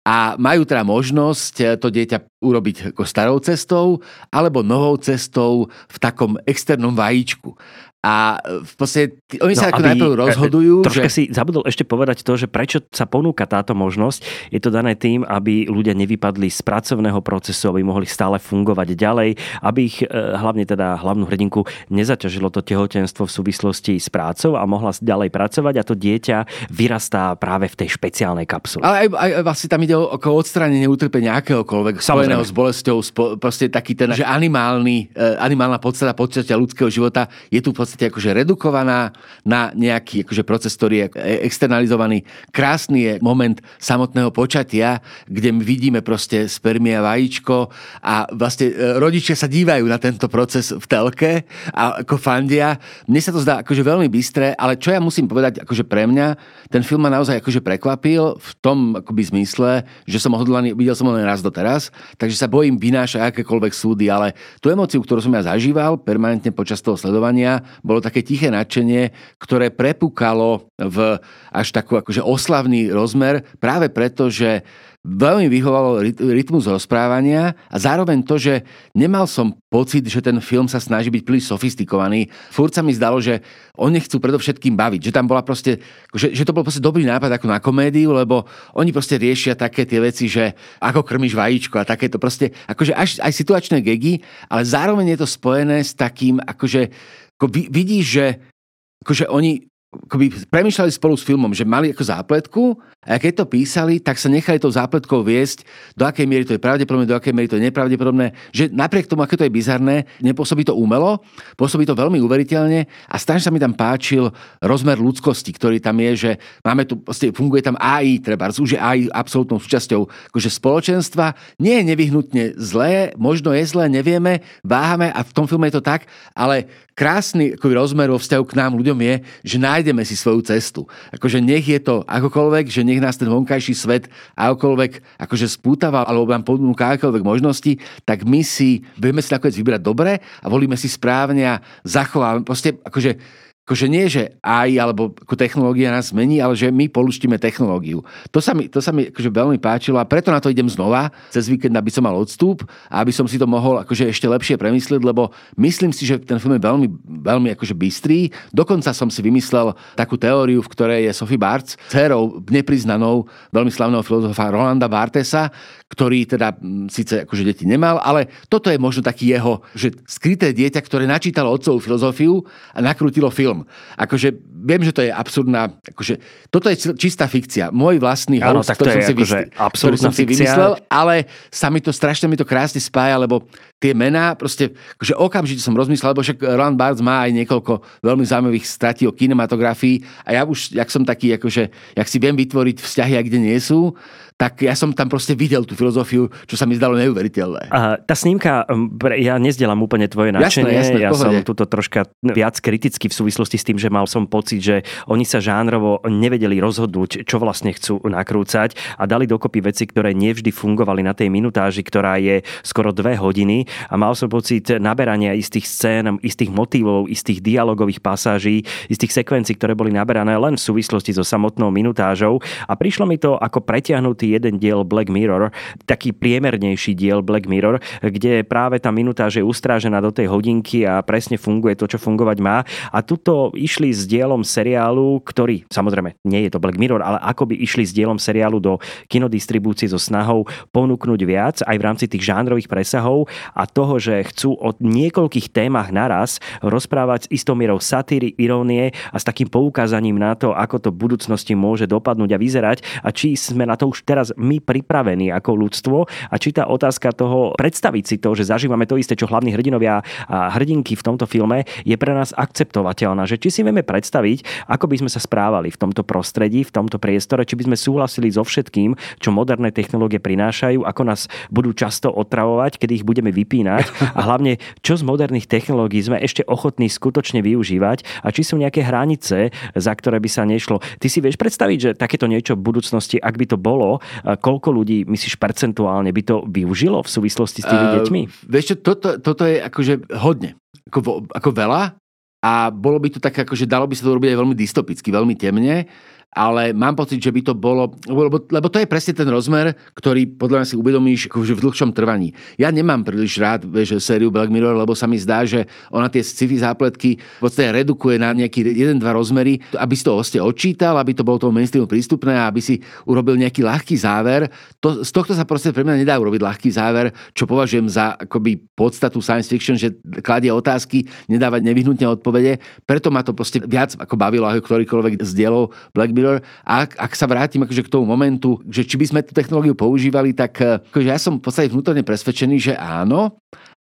A majú teda možnosť to dieťa urobiť ako starou cestou alebo novou cestou v takom externom vajíčku. A v podstate oni no, sa ako najprv rozhodujú. Troška že... si zabudol ešte povedať to, že prečo sa ponúka táto možnosť. Je to dané tým, aby ľudia nevypadli z pracovného procesu, aby mohli stále fungovať ďalej, aby ich e, hlavne teda hlavnú hrdinku nezaťažilo to tehotenstvo v súvislosti s prácou a mohla ďalej pracovať a to dieťa vyrastá práve v tej špeciálnej kapsule. Ale aj, aj vlastne tam ide o odstránenie utrpenia akéhokoľvek spojeného s bolesťou, spo, proste taký ten, že animálny, e, animálna podstata, podstata ľudského života je tu v podstate akože redukovaná na nejaký akože proces, ktorý je externalizovaný. Krásny je moment samotného počatia, kde my vidíme proste spermia vajíčko a vlastne e, rodičia sa dívajú na tento proces v telke a ako fandia. Mne sa to zdá akože veľmi bystré, ale čo ja musím povedať akože pre mňa, ten film ma naozaj akože prekvapil v tom akoby zmysle, že som odhodlaný, videl som ho len raz doteraz, takže sa bojím vynášať akékoľvek súdy, ale tú emociu, ktorú som ja zažíval permanentne počas toho sledovania, bolo také tiché nadšenie, ktoré prepukalo v až takú akože oslavný rozmer práve preto, že veľmi vyhovalo rytmus rozprávania a zároveň to, že nemal som pocit, že ten film sa snaží byť príliš sofistikovaný. Furt sa mi zdalo, že oni chcú predovšetkým baviť, že tam bola proste, že, že to bol proste dobrý nápad ako na komédiu, lebo oni proste riešia také tie veci, že ako krmiš vajíčko a takéto proste, akože až, aj situačné gegy, ale zároveň je to spojené s takým, akože ako vidíš, že akože oni akoby premýšľali spolu s filmom, že mali ako zápletku a keď to písali, tak sa nechali tou zápletkou viesť, do akej miery to je pravdepodobné, do akej miery to je nepravdepodobné, že napriek tomu, aké to je bizarné, nepôsobí to umelo, pôsobí to veľmi uveriteľne a strašne sa mi tam páčil rozmer ľudskosti, ktorý tam je, že máme tu, funguje tam AI, treba, už je AI absolútnou súčasťou akože spoločenstva, nie je nevyhnutne zlé, možno je zlé, nevieme, váhame a v tom filme je to tak, ale krásny akoby, rozmer vo vzťahu k nám ľuďom je, že nájdeme si svoju cestu. Akože nech je to akokoľvek, že nech nás ten vonkajší svet akokoľvek akože spútava alebo nám ponúka akokoľvek možnosti, tak my si vieme si nakoniec vybrať dobre a volíme si správne a zachovávame. Proste akože akože nie, že aj alebo ako technológia nás zmení, ale že my poluštíme technológiu. To sa mi, to sa mi akože veľmi páčilo a preto na to idem znova cez víkend, aby som mal odstup a aby som si to mohol akože ešte lepšie premyslieť, lebo myslím si, že ten film je veľmi, veľmi akože bystrý. Dokonca som si vymyslel takú teóriu, v ktorej je Sophie Bartz, dcerou nepriznanou veľmi slavného filozofa Rolanda Bartesa, ktorý teda síce akože deti nemal, ale toto je možno taký jeho, že skryté dieťa, ktoré načítalo otcovú filozofiu a nakrútilo film. Akože viem, že to je absurdná, akože toto je čistá fikcia. Môj vlastný to ktorý som si, akože ktorý som si vymyslel, ale sa mi to strašne mi to krásne spája, lebo tie mená, proste, akože okamžite som rozmyslel, lebo však Roland Barthes má aj niekoľko veľmi zaujímavých stratí o kinematografii a ja už, jak som taký, akože, jak si viem vytvoriť vzťahy, a kde nie sú, tak ja som tam proste videl tú filozofiu, čo sa mi zdalo neuveriteľné. A tá snímka, m, pre- ja nezdielam úplne tvoje Jasné, nadšenie. jasné, v ja pohode. som tuto troška viac kriticky v súvislosti s tým, že mal som pocit, že oni sa žánrovo nevedeli rozhodnúť, čo vlastne chcú nakrúcať a dali dokopy veci, ktoré nevždy fungovali na tej minutáži, ktorá je skoro dve hodiny a mal som pocit naberania istých scén, istých motívov, istých dialogových pasáží, istých sekvencií, ktoré boli naberané len v súvislosti so samotnou minutážou a prišlo mi to ako pretiahnutý jeden diel Black Mirror, taký priemernejší diel Black Mirror, kde práve tá minutáž je ustrážená do tej hodinky a presne funguje to, čo fungovať má. A tuto išli s dielom seriálu, ktorý, samozrejme, nie je to Black Mirror, ale ako by išli s dielom seriálu do kinodistribúcie so snahou ponúknuť viac aj v rámci tých žánrových presahov a toho, že chcú o niekoľkých témach naraz rozprávať s istou mierou satíry, irónie a s takým poukázaním na to, ako to v budúcnosti môže dopadnúť a vyzerať a či sme na to už teraz my pripravení ako ľudstvo a či tá otázka toho predstaviť si to, že zažívame to isté, čo hlavní hrdinovia a hrdinky v tomto filme, je pre nás akceptovateľná. Že či si vieme predstaviť, ako by sme sa správali v tomto prostredí, v tomto priestore, či by sme súhlasili so všetkým, čo moderné technológie prinášajú, ako nás budú často otravovať, kedy ich budeme vypínať a hlavne, čo z moderných technológií sme ešte ochotní skutočne využívať a či sú nejaké hranice, za ktoré by sa nešlo. Ty si vieš predstaviť, že takéto niečo v budúcnosti, ak by to bolo, koľko ľudí, myslíš percentuálne, by to využilo v súvislosti s tými Eh, deťmi? Vieš čo, toto, toto je akože hodne. Ako, ako veľa. A bolo by to tak, akože dalo by sa to robiť aj veľmi dystopicky, veľmi temne. Ale mám pocit, že by to bolo... Lebo, lebo to je presne ten rozmer, ktorý podľa mňa si uvedomíš akože v dlhšom trvaní. Ja nemám príliš rád vieš, sériu Black Mirror, lebo sa mi zdá, že ona tie sci-fi zápletky v podstate redukuje na nejaký jeden, dva rozmery, aby si to oste odčítal, aby to bolo tomu mainstreamu prístupné a aby si urobil nejaký ľahký záver. To, z tohto sa proste pre mňa nedá urobiť ľahký záver, čo považujem za akoby podstatu science fiction, že kladie otázky, nedávať nevyhnutne odpovede. Preto ma to proste viac ako bavilo ako ktorýkoľvek z dielov Black Mirror. A ak, ak sa vrátim akože k tomu momentu, že či by sme tú technológiu používali, tak eh, akože ja som v podstate vnútorne presvedčený, že áno,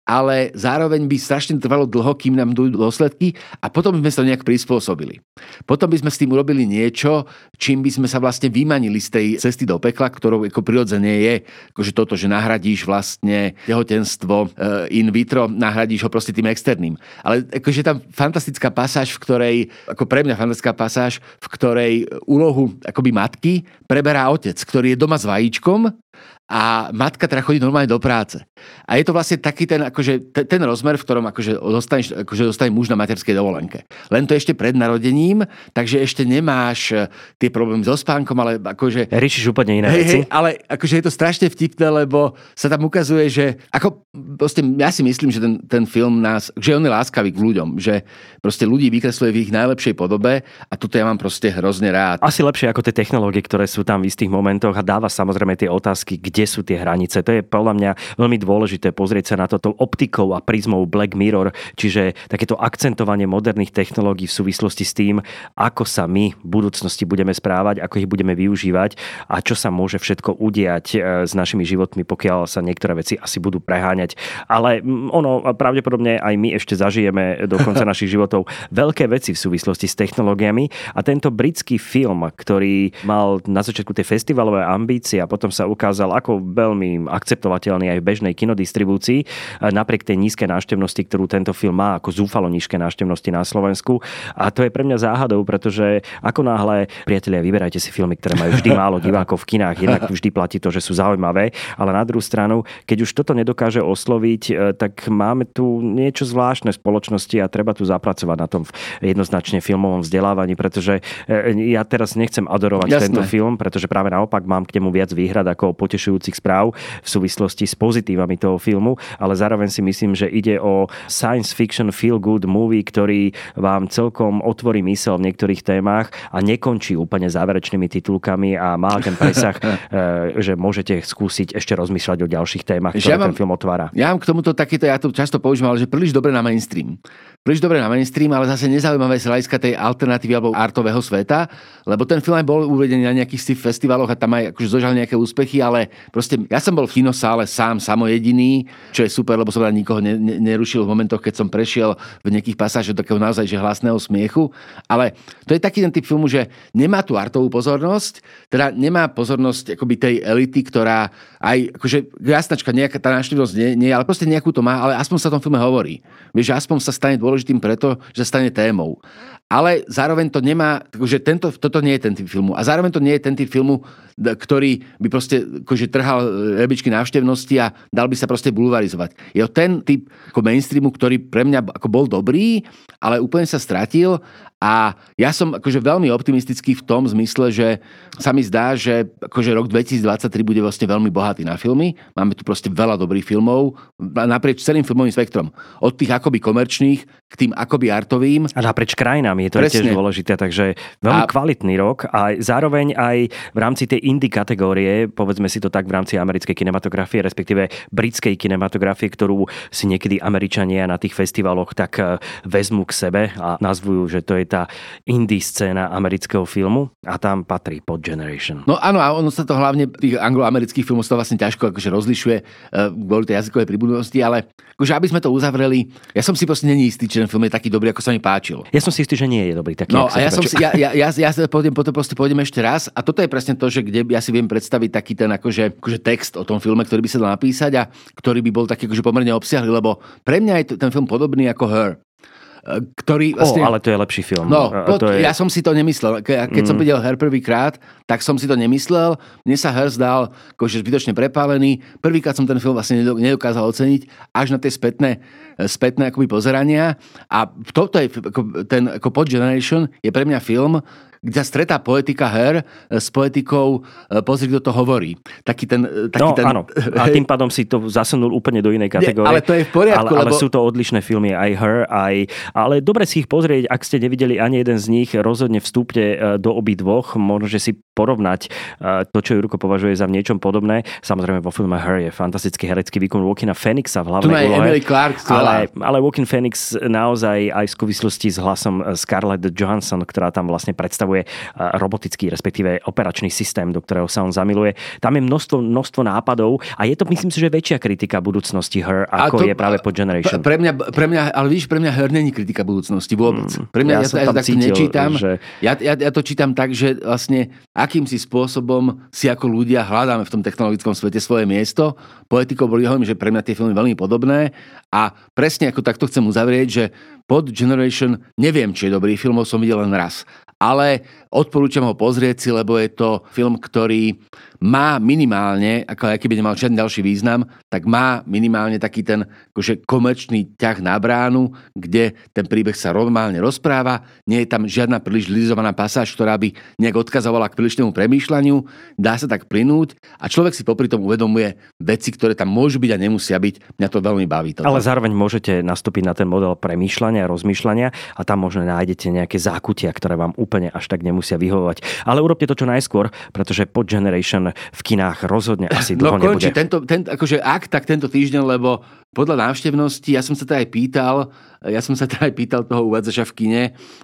ale zároveň by strašne trvalo dlho, kým nám dojdú dôsledky a potom by sme sa nejak prispôsobili. Potom by sme s tým urobili niečo, čím by sme sa vlastne vymanili z tej cesty do pekla, ktorou ako prirodzene je akože toto, že nahradíš vlastne tehotenstvo eh, in vitro, nahradíš ho proste tým externým. Ale akože tam fantastická pasáž, v ktorej, ako pre mňa fantastická pasáž, v ktorej úlohu akoby matky preberá otec, ktorý je doma s vajíčkom a matka teda chodí normálne do práce. A je to vlastne taký ten, akože, te- ten rozmer, v ktorom akože dostaneš, akože dostane muž na materskej dovolenke. Len to ešte pred narodením, takže ešte nemáš eh, tie problémy so spánkom, ale akože... Riešiš úplne iné Hej, hej, ale akože je to strašne vtipné, lebo sa tam ukazuje, že ako, proste, ja si myslím, že ten, ten film nás, že on je láskavý k ľuďom, že proste ľudí vykresluje v ich najlepšej podobe a toto ja mám proste hrozne rád. Asi lepšie ako tie technológie, ktoré sú tam v istých momentoch a dáva samozrejme tie otázky, kde sú tie hranice. To je podľa mňa veľmi dôležité pozrieť sa na toto optikou a prízmou Black Mirror, čiže takéto akcentovanie moderných technológií v súvislosti s tým, ako sa my v budúcnosti budeme správať, ako ich budeme využívať a čo sa môže všetko udiať e, s našimi životmi, pokiaľ sa niektoré veci asi budú preháňať. Ale ono pravdepodobne aj my ešte zažijeme do konca našich životov veľké veci v súvislosti s technológiami a tento britský film, ktorý mal na začiatku tie festivalové ambície a potom sa ukázal ako veľmi akceptovateľný aj v bežnej kinodistribúcii, napriek tej nízkej návštevnosti, ktorú tento film má, ako zúfalo nízke návštevnosti na Slovensku. A to je pre mňa záhadou, pretože ako náhle, priatelia, vyberajte si filmy, ktoré majú vždy málo divákov v kinách, jednak vždy platí to, že sú zaujímavé, ale na druhú stranu, keď už toto nedokáže osloviť, e, tak máme tu niečo zvláštne v spoločnosti a treba tu zapracovať na tom jednoznačne filmovom vzdelávaní, pretože e, ja teraz nechcem adorovať Jasné. tento film, pretože práve naopak mám k nemu viac výhrad ako potešujúce povzbudzujúcich správ v súvislosti s pozitívami toho filmu, ale zároveň si myslím, že ide o science fiction feel good movie, ktorý vám celkom otvorí mysel v niektorých témach a nekončí úplne záverečnými titulkami a má ten presah, eh, že môžete skúsiť ešte rozmýšľať o ďalších témach, ktoré ja mám, ten film otvára. Ja mám k tomuto takýto, ja to často používam, ale že príliš dobre na mainstream príliš dobre na mainstream, ale zase nezaujímavé z hľadiska tej alternatívy alebo artového sveta, lebo ten film aj bol uvedený na nejakých festivaloch a tam aj akože zožal nejaké úspechy, ale proste ja som bol v kinosále sám, samo jediný, čo je super, lebo som tam nikoho ne, ne, nerušil v momentoch, keď som prešiel v nejakých pasážoch takého naozaj že hlasného smiechu, ale to je taký ten typ filmu, že nemá tú artovú pozornosť, teda nemá pozornosť akoby tej elity, ktorá aj, akože jasnačka, nejaká tá návštevnosť nie, nie, ale proste nejakú to má, ale aspoň sa v tom filme hovorí. Vieš, že aspoň sa stane dôležitý dôležitým preto, že sa stane témou. Ale zároveň to nemá, že tento, toto nie je ten typ filmu. A zároveň to nie je ten typ filmu, ktorý by proste akože trhal rebičky návštevnosti a dal by sa proste bulvarizovať. Je to ten typ ako mainstreamu, ktorý pre mňa ako bol dobrý, ale úplne sa stratil a ja som akože veľmi optimistický v tom zmysle, že sa mi zdá, že akože rok 2023 bude vlastne veľmi bohatý na filmy. Máme tu proste veľa dobrých filmov naprieč celým filmovým spektrom. Od tých akoby komerčných k tým akoby artovým. A naprieč krajinám je to Presne. tiež dôležité, takže veľmi a... kvalitný rok a zároveň aj v rámci tej indie kategórie, povedzme si to tak v rámci americkej kinematografie, respektíve britskej kinematografie, ktorú si niekedy Američania na tých festivaloch tak eh, vezmú k sebe a nazvujú, že to je tá indie scéna amerického filmu a tam patrí Pod Generation. No áno, a ono sa to hlavne tých angloamerických filmov sa vlastne ťažko akože rozlišuje uh, kvôli tej jazykovej príbudnosti, ale akože aby sme to uzavreli, ja som si proste není istý, či ten film je taký dobrý, ako sa mi páčil. Ja som si istý, že nie je dobrý. Taký, no a ja, som si, ja, ja, ja, ja pôjdem, potom proste pôjdem ešte raz a toto je presne to, že kde ja si viem predstaviť taký ten akože, akože text o tom filme, ktorý by sa dal napísať a ktorý by bol taký akože pomerne obsiahly, lebo pre mňa je ten film podobný ako Her ktorý... Vlastne... Oh, ale to je lepší film. No, to, to je... ja som si to nemyslel. Ke, keď mm. som videl Her prvýkrát, tak som si to nemyslel. Mne sa Her zdal akože zbytočne prepálený. Prvýkrát som ten film vlastne nedokázal oceniť, až na tie spätné, spätné akoby pozerania. A toto je, ako, ten ako Pod Generation je pre mňa film, kde stretá poetika her s poetikou e, pozri, kto to hovorí. Taký ten... E, taký no ten... áno, a tým pádom si to zasunul úplne do inej kategórie. Nie, ale to je v poriadku, ale, lebo... ale sú to odlišné filmy, aj Her, aj... Ale dobre si ich pozrieť, ak ste nevideli ani jeden z nich, rozhodne vstúpte e, do obi dvoch, možno, že si porovnať to, čo Jurko považuje za v niečom podobné. Samozrejme vo filme Her je fantastický herecký výkon Walkina Phoenixa v hlavnej úlohe. Emily Clark, ale, ale Walkin Phoenix naozaj aj v súvislosti s hlasom Scarlett Johansson, ktorá tam vlastne predstavuje predstavuje robotický, respektíve operačný systém, do ktorého sa on zamiluje. Tam je množstvo, množstvo nápadov a je to, myslím si, že väčšia kritika budúcnosti Her, ako to, je práve pod Generation. Pre mňa, pre mňa, ale víš, pre mňa Her není kritika budúcnosti vôbec. Mm, pre mňa ja, ja, ja to tak cítil, nečítam. Že... Ja, ja, ja to čítam tak, že vlastne akýmsi spôsobom si ako ľudia hľadáme v tom technologickom svete svoje miesto. Poetikou boli hovorím, že pre mňa tie filmy veľmi podobné a presne ako takto chcem uzavrieť, že pod Generation neviem, či je dobrý film, som videl len raz. Ale odporúčam ho pozrieť si, lebo je to film, ktorý má minimálne, ako aj keby nemal žiadny ďalší význam, tak má minimálne taký ten akože komerčný ťah na bránu, kde ten príbeh sa normálne rozpráva, nie je tam žiadna príliš lizovaná pasáž, ktorá by nejak odkazovala k prílišnému premýšľaniu, dá sa tak plynúť a človek si popri tom uvedomuje veci, ktoré tam môžu byť a nemusia byť. Mňa to veľmi baví. Toto. Ale zároveň môžete nastúpiť na ten model premýšľania rozmýšľania a tam možno nájdete nejaké zákutia, ktoré vám úplne až tak nemusia vyhovovať. Ale urobte to čo najskôr, pretože pod Generation v kinách rozhodne asi no, dlho no, končí. nebude. Tento, tento, akože ak, tak tento týždeň, lebo podľa návštevnosti, ja som sa teda aj pýtal, ja som sa teda aj pýtal toho uvádzača v kine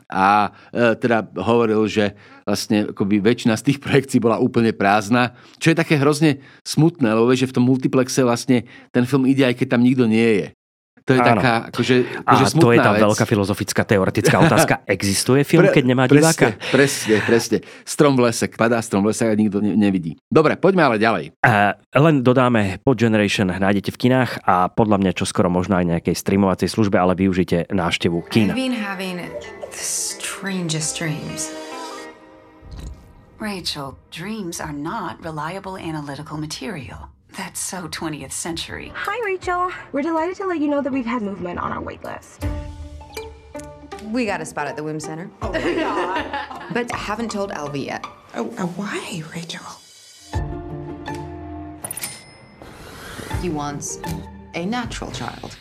a e, teda hovoril, že vlastne akoby väčšina z tých projekcií bola úplne prázdna, čo je také hrozne smutné, lebo vieš, že v tom multiplexe vlastne ten film ide, aj keď tam nikto nie je. To je Áno. taká akože, akože A to je tá vec. veľká filozofická teoretická otázka. Existuje film, Pre, keď nemá diváka? Presne, presne. Strom v lese, padá strom v lese a nikto ne, nevidí. Dobre, poďme ale ďalej. Uh, len dodáme Pod Generation nájdete v kinách a podľa mňa čo skoro možno aj nejakej streamovacej službe, ale využite návštevu kina. Rachel, dreams are not reliable analytical material. That's so 20th century. Hi, Rachel. We're delighted to let you know that we've had movement on our wait list. We got a spot at the Womb Center. Oh, but haven't told Alvy yet. Oh, uh, why, Rachel? He wants a natural child.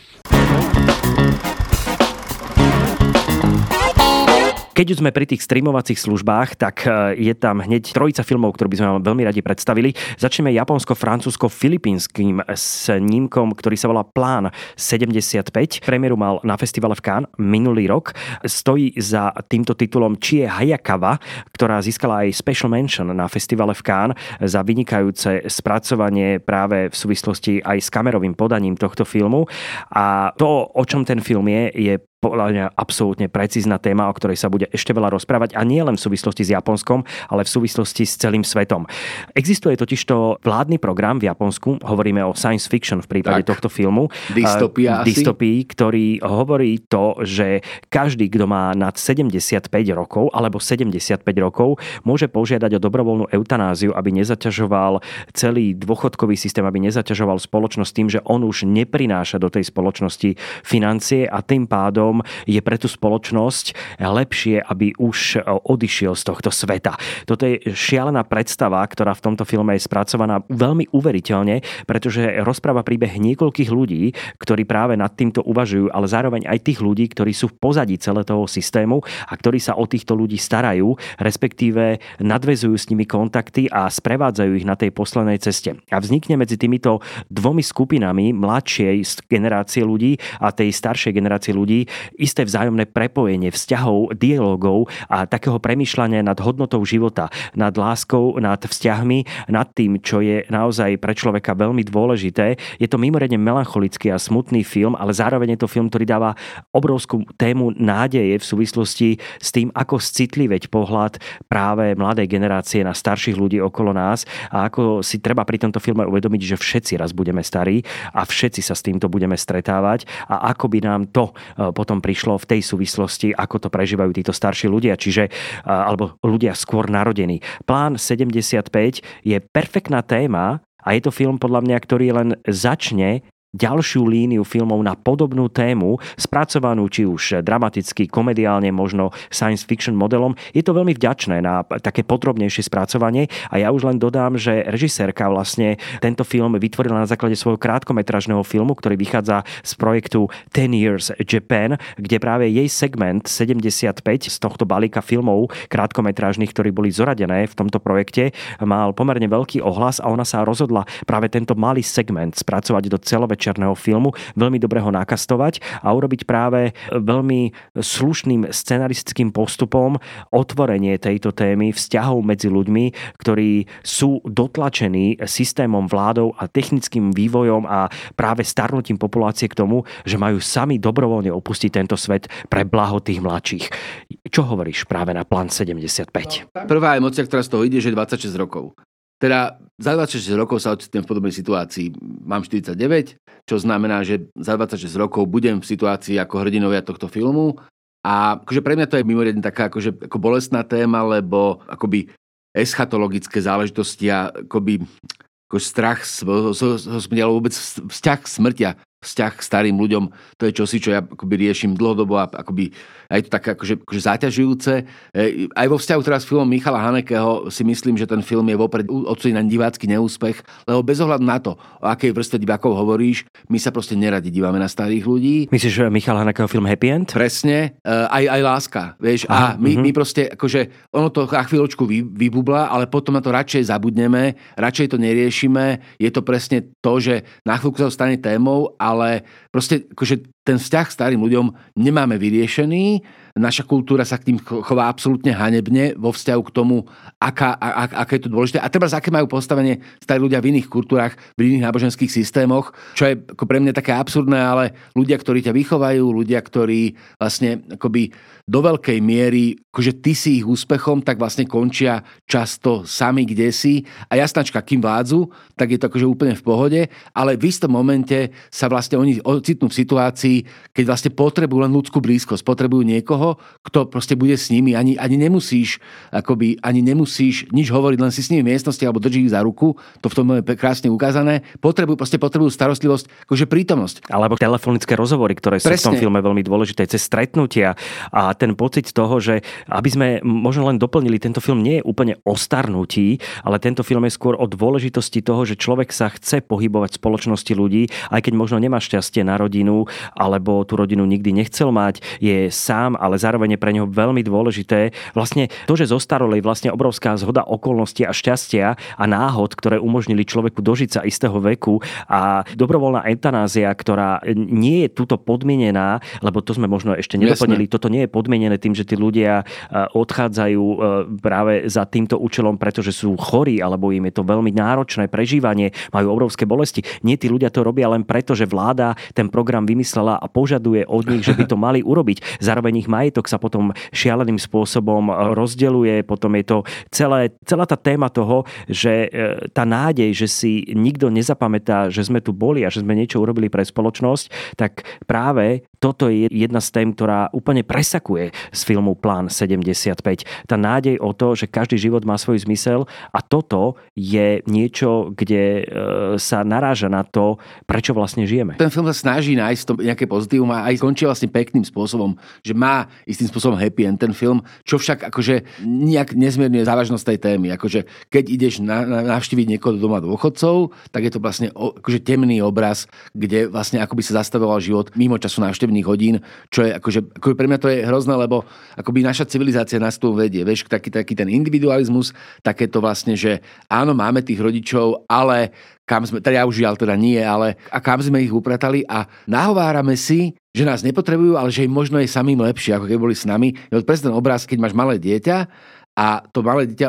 Keď už sme pri tých streamovacích službách, tak e, je tam hneď trojica filmov, ktoré by sme vám veľmi radi predstavili. Začneme japonsko-francúzsko-filipínskym snímkom, ktorý sa volá Plán 75. Premiéru mal na festivale v Cannes minulý rok. Stojí za týmto titulom Chie Hayakawa, ktorá získala aj Special Mention na festivale v Cannes za vynikajúce spracovanie práve v súvislosti aj s kamerovým podaním tohto filmu. A to, o čom ten film je, je podľa mňa absolútne precízna téma, o ktorej sa bude ešte veľa rozprávať a nie len v súvislosti s Japonskom, ale v súvislosti s celým svetom. Existuje totižto vládny program v Japonsku, hovoríme o science fiction v prípade tak. tohto filmu. Dystopia Dystopii, ktorý hovorí to, že každý, kto má nad 75 rokov alebo 75 rokov, môže požiadať o dobrovoľnú eutanáziu, aby nezaťažoval celý dôchodkový systém, aby nezaťažoval spoločnosť tým, že on už neprináša do tej spoločnosti financie a tým pádom pádom je pre tú spoločnosť lepšie, aby už odišiel z tohto sveta. Toto je šialená predstava, ktorá v tomto filme je spracovaná veľmi uveriteľne, pretože rozpráva príbeh niekoľkých ľudí, ktorí práve nad týmto uvažujú, ale zároveň aj tých ľudí, ktorí sú v pozadí celého toho systému a ktorí sa o týchto ľudí starajú, respektíve nadvezujú s nimi kontakty a sprevádzajú ich na tej poslednej ceste. A vznikne medzi týmito dvomi skupinami mladšej generácie ľudí a tej staršej generácie ľudí isté vzájomné prepojenie vzťahov, dialogov a takého premyšľania nad hodnotou života, nad láskou, nad vzťahmi, nad tým, čo je naozaj pre človeka veľmi dôležité. Je to mimoriadne melancholický a smutný film, ale zároveň je to film, ktorý dáva obrovskú tému nádeje v súvislosti s tým, ako citliveť pohľad práve mladej generácie na starších ľudí okolo nás a ako si treba pri tomto filme uvedomiť, že všetci raz budeme starí a všetci sa s týmto budeme stretávať a ako by nám to eh, potom potom prišlo v tej súvislosti, ako to prežívajú títo starší ľudia, čiže alebo ľudia skôr narodení. Plán 75 je perfektná téma a je to film podľa mňa, ktorý len začne ďalšiu líniu filmov na podobnú tému, spracovanú či už dramaticky, komediálne, možno science fiction modelom. Je to veľmi vďačné na také podrobnejšie spracovanie a ja už len dodám, že režisérka vlastne tento film vytvorila na základe svojho krátkometražného filmu, ktorý vychádza z projektu 10 Years Japan, kde práve jej segment 75 z tohto balíka filmov krátkometrážnych, ktorí boli zoradené v tomto projekte, mal pomerne veľký ohlas a ona sa rozhodla práve tento malý segment spracovať do celovečerného černého filmu, veľmi dobre ho nakastovať a urobiť práve veľmi slušným scenaristickým postupom otvorenie tejto témy vzťahov medzi ľuďmi, ktorí sú dotlačení systémom vládou a technickým vývojom a práve starnutím populácie k tomu, že majú sami dobrovoľne opustiť tento svet pre blaho tých mladších. Čo hovoríš práve na plán 75? Prvá emocia, ktorá z toho ide, že 26 rokov. Teda za 26 rokov sa ocitnem v podobnej situácii. Mám 49, čo znamená, že za 26 rokov budem v situácii ako hrdinovia tohto filmu. A akože pre mňa to je mimoriadne taká akože, ako bolestná téma, lebo akoby eschatologické záležitosti a akoby ako strach alebo vôbec vzťah smrtia vzťah k starým ľuďom, to je čosi, čo ja akoby riešim dlhodobo a akoby aj to také akože, akože zaťažujúce. E, aj vo vzťahu teraz s filmom Michala Hanekého si myslím, že ten film je vopred odsúdený na divácky neúspech, lebo bez ohľadu na to, o akej vrstve divákov hovoríš, my sa proste neradi dívame na starých ľudí. Myslíš, že Michal Hanekého film Happy End? Presne, e, aj, aj láska, vieš, Aha, a my, uh-huh. my proste, akože ono to na chvíľočku vy, vybubla, ale potom na to radšej zabudneme, radšej to neriešime, je to presne to, že na chvíľku sa stane témou, a ale proste akože ten vzťah starým ľuďom nemáme vyriešený naša kultúra sa k tým chová absolútne hanebne vo vzťahu k tomu, aká, a, aké je to dôležité. A treba, aké majú postavenie starí ľudia v iných kultúrach, v iných náboženských systémoch, čo je ako pre mňa také absurdné, ale ľudia, ktorí ťa vychovajú, ľudia, ktorí vlastne akoby do veľkej miery, akože ty si ich úspechom, tak vlastne končia často sami kde si a jasnačka, kým vládzu, tak je to akože úplne v pohode, ale v istom momente sa vlastne oni ocitnú v situácii, keď vlastne potrebujú len ľudskú blízkosť, potrebujú niekoho, kto proste bude s nimi, ani, ani nemusíš akoby, ani nemusíš nič hovoriť, len si s nimi v miestnosti alebo drží ich za ruku, to v tom je krásne ukázané, potrebujú, proste potrebujú starostlivosť, akože prítomnosť. Alebo telefonické rozhovory, ktoré sú Presne. v tom filme veľmi dôležité, cez stretnutia a ten pocit toho, že aby sme možno len doplnili, tento film nie je úplne o starnutí, ale tento film je skôr o dôležitosti toho, že človek sa chce pohybovať v spoločnosti ľudí, aj keď možno nemá šťastie na rodinu, alebo tú rodinu nikdy nechcel mať, je sám, ale zároveň je pre neho veľmi dôležité. Vlastne to, že zostarolej vlastne obrovská zhoda okolností a šťastia a náhod, ktoré umožnili človeku dožiť sa istého veku a dobrovoľná eutanázia, ktorá nie je túto podmienená, lebo to sme možno ešte nedoplnili, Jasne. toto nie je podmienené tým, že tí ľudia odchádzajú práve za týmto účelom, pretože sú chorí, alebo im je to veľmi náročné prežívanie, majú obrovské bolesti. Nie, tí ľudia to robia len preto, že vláda ten program vymyslela a požaduje od nich, že by to mali urobiť. Zároveň ich majetok sa potom šialeným spôsobom rozdeluje, potom je to celé, celá tá téma toho, že e, tá nádej, že si nikto nezapamätá, že sme tu boli a že sme niečo urobili pre spoločnosť, tak práve toto je jedna z tém, ktorá úplne presakuje z filmu Plán 75. Tá nádej o to, že každý život má svoj zmysel a toto je niečo, kde e, sa naráža na to, prečo vlastne žijeme. Ten film sa snaží nájsť to nejaké pozitívum a aj skončí vlastne pekným spôsobom, že má istým spôsobom happy end ten film, čo však akože nejak nezmierňuje závažnosť tej témy. Akože keď ideš na, na, navštíviť niekoho doma dôchodcov, tak je to vlastne akože temný obraz, kde vlastne akoby sa zastavoval život mimo času návštevy pracovných hodín, čo je akože, akože pre mňa to je hrozné, lebo akoby naša civilizácia nás tu vedie, vieš, taký, taký ten individualizmus, také to vlastne, že áno, máme tých rodičov, ale kam sme, teda ja už žiaľ teda nie, ale a kam sme ich upratali a nahovárame si, že nás nepotrebujú, ale že im možno je samým lepšie, ako keď boli s nami. Je to presne ten obraz, keď máš malé dieťa a to malé dieťa,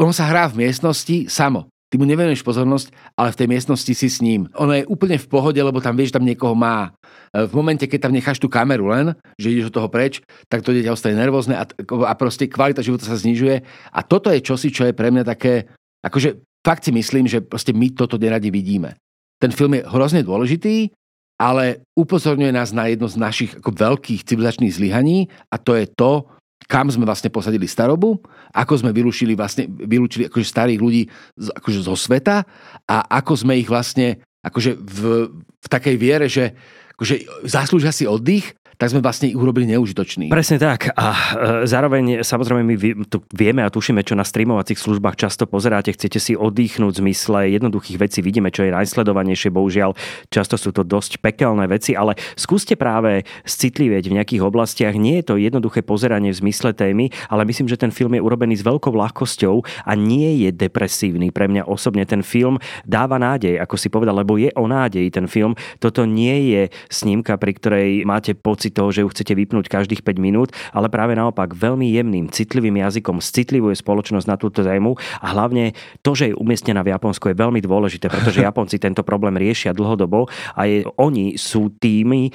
ono sa hrá v miestnosti samo. Ty mu nevenuješ pozornosť, ale v tej miestnosti si s ním. Ono je úplne v pohode, lebo tam vieš, že tam niekoho má. V momente, keď tam necháš tú kameru len, že ideš od toho preč, tak to dieťa ostane nervózne a, a proste kvalita života sa znižuje. A toto je čosi, čo je pre mňa také, akože fakt si myslím, že proste my toto neradi vidíme. Ten film je hrozne dôležitý, ale upozorňuje nás na jedno z našich ako veľkých civilizačných zlyhaní a to je to, kam sme vlastne posadili starobu, ako sme vylúčili, vlastne, vylúčili akože starých ľudí z, akože zo sveta a ako sme ich vlastne akože v, v takej viere, že akože zaslúžia si oddych tak sme vlastne ich urobili neužitočný. Presne tak. A e, zároveň samozrejme my tu vieme a tušíme, čo na streamovacích službách často pozeráte. Chcete si oddychnúť v zmysle jednoduchých vecí. Vidíme, čo je najsledovanejšie. Bohužiaľ, často sú to dosť pekelné veci, ale skúste práve citlivieť v nejakých oblastiach. Nie je to jednoduché pozeranie v zmysle témy, ale myslím, že ten film je urobený s veľkou ľahkosťou a nie je depresívny. Pre mňa osobne ten film dáva nádej, ako si povedal, lebo je o nádeji ten film. Toto nie je snímka, pri ktorej máte pocit toho, že ju chcete vypnúť každých 5 minút, ale práve naopak veľmi jemným, citlivým jazykom citlivuje spoločnosť na túto tému a hlavne to, že je umiestnená v Japonsku je veľmi dôležité, pretože Japonci tento problém riešia dlhodobo a je, oni sú tými e,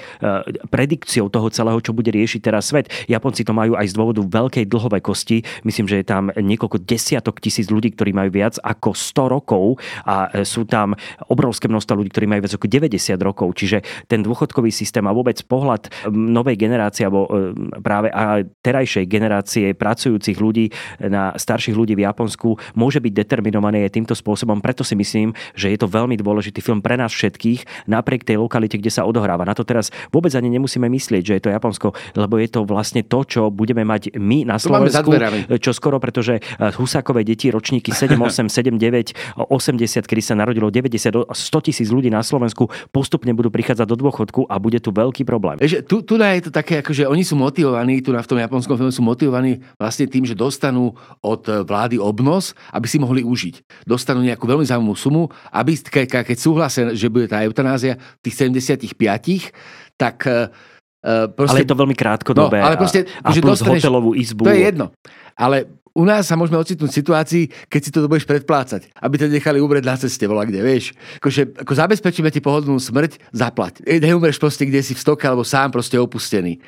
predikciou toho celého, čo bude riešiť teraz svet. Japonci to majú aj z dôvodu veľkej dlhovekosti. Myslím, že je tam niekoľko desiatok tisíc ľudí, ktorí majú viac ako 100 rokov a e, sú tam obrovské množstvo ľudí, ktorí majú viac ako 90 rokov. Čiže ten dôchodkový systém a vôbec pohľad novej generácie alebo e, práve terajšej generácie pracujúcich ľudí na starších ľudí v Japonsku môže byť determinované týmto spôsobom. Preto si myslím, že je to veľmi dôležitý film pre nás všetkých, napriek tej lokalite, kde sa odohráva. Na to teraz vôbec ani nemusíme myslieť, že je to Japonsko, lebo je to vlastne to, čo budeme mať my na Slovensku, čo skoro, pretože e, Husákové deti, ročníky 7, 8, 7, 9, 80, kedy sa narodilo 90, 100 tisíc ľudí na Slovensku, postupne budú prichádzať do dôchodku a bude tu veľký problém. Eže, tu, tu je to také, ako, že oni sú motivovaní, tu na v tom japonskom filme sú motivovaní vlastne tým, že dostanú od vlády obnos, aby si mohli užiť. Dostanú nejakú veľmi zaujímavú sumu, aby keď, súhlasia, že bude tá eutanázia v tých 75, tak Uh, proste, ale je to veľmi krátkodobé. No, ale proste, a, a plus dostaneš, hotelovú izbu. To je jedno. Ale u nás sa môžeme ocitnúť v situácii, keď si to budeš predplácať, aby ťa nechali umrieť na ceste, volá kde, vieš. Akože, ako zabezpečíme ti pohodlnú smrť, zaplať. Neumreš proste, kde si v stoke alebo sám proste opustený.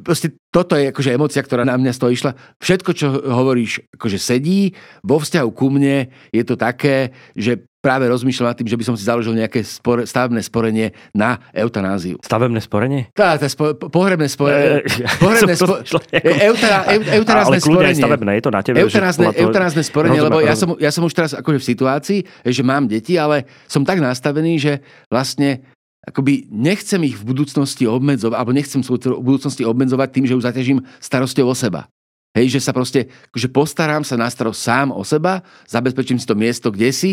Proste toto je akože emocia, ktorá na mňa z toho išla. Všetko, čo hovoríš, akože sedí, vo vzťahu ku mne je to také, že práve rozmýšľam nad tým, že by som si založil nejaké spore, stavebné sporenie na eutanáziu. Stavebné sporenie? Tá, tá spo, pohrebné sporenie. E, pohrebné spo, rozmýšľal, e, eutana, eu, eutanázne Ale aj sporenie. stavebné, je to na tebe. že Eutanázne, toho- eutanázne sporenie, Rozumiem, lebo ja som, ja som už teraz akože v situácii, že mám deti, ale som tak nastavený, že vlastne akoby nechcem ich v budúcnosti obmedzovať, alebo nechcem svoju v budúcnosti obmedzovať tým, že ju zaťažím starosťou o seba. Hej, že sa proste, akože postarám sa na starosť sám o seba, zabezpečím si to miesto kde si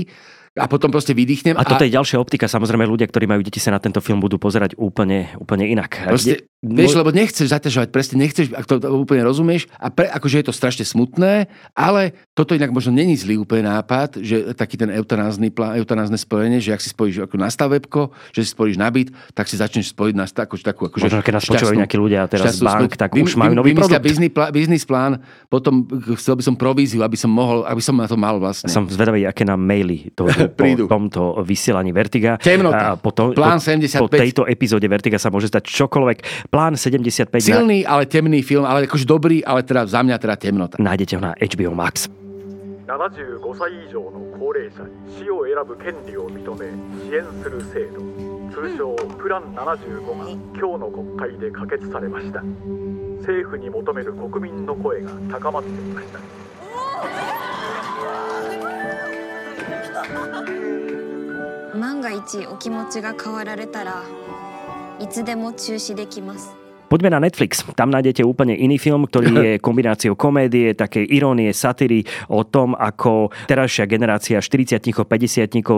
a potom proste vydýchnem. A toto je ďalšia optika. Samozrejme, ľudia, ktorí majú deti, sa na tento film budú pozerať úplne, úplne inak. Proste, Kde- vieš, lebo nechceš zaťažovať, presne nechceš, ak to, úplne rozumieš, a pre, akože je to strašne smutné, ale toto inak možno není zlý úplne nápad, že taký ten eutanázny plán, eutanázne spojenie, že ak si spojíš ako na stavebko, že si spojíš na byt, tak si začneš spojiť na sta- akože takú akože Možno, keď nás počúvajú nejakí ľudia teraz z bank, tak už majú nový produkt. Biznis, plán, biznis plán, potom chcel by som províziu, aby som mohol, aby som na to mal vlastne. Som zvedavý, aké nám maily to, Prídu. po tomto vysielaní Vertiga. Temnota. A po, to, Plán po, 75. po tejto epizóde Vertiga sa môže stať čokoľvek. Plán 75 na, Silný, ale temný film, ale akože dobrý, ale teda za mňa teda temnota. nájdete ho na HBO Max. 75歳以上の高齢者に死を選ぶ権利を認め支援する制度通称プラン75が今日の国会で可決されました政府に求める国民の声が高まっていました 万が一お気持ちが変わられたらいつでも中止できます。Poďme na Netflix. Tam nájdete úplne iný film, ktorý je kombináciou komédie, takej irónie, satíry o tom, ako terajšia generácia 40 50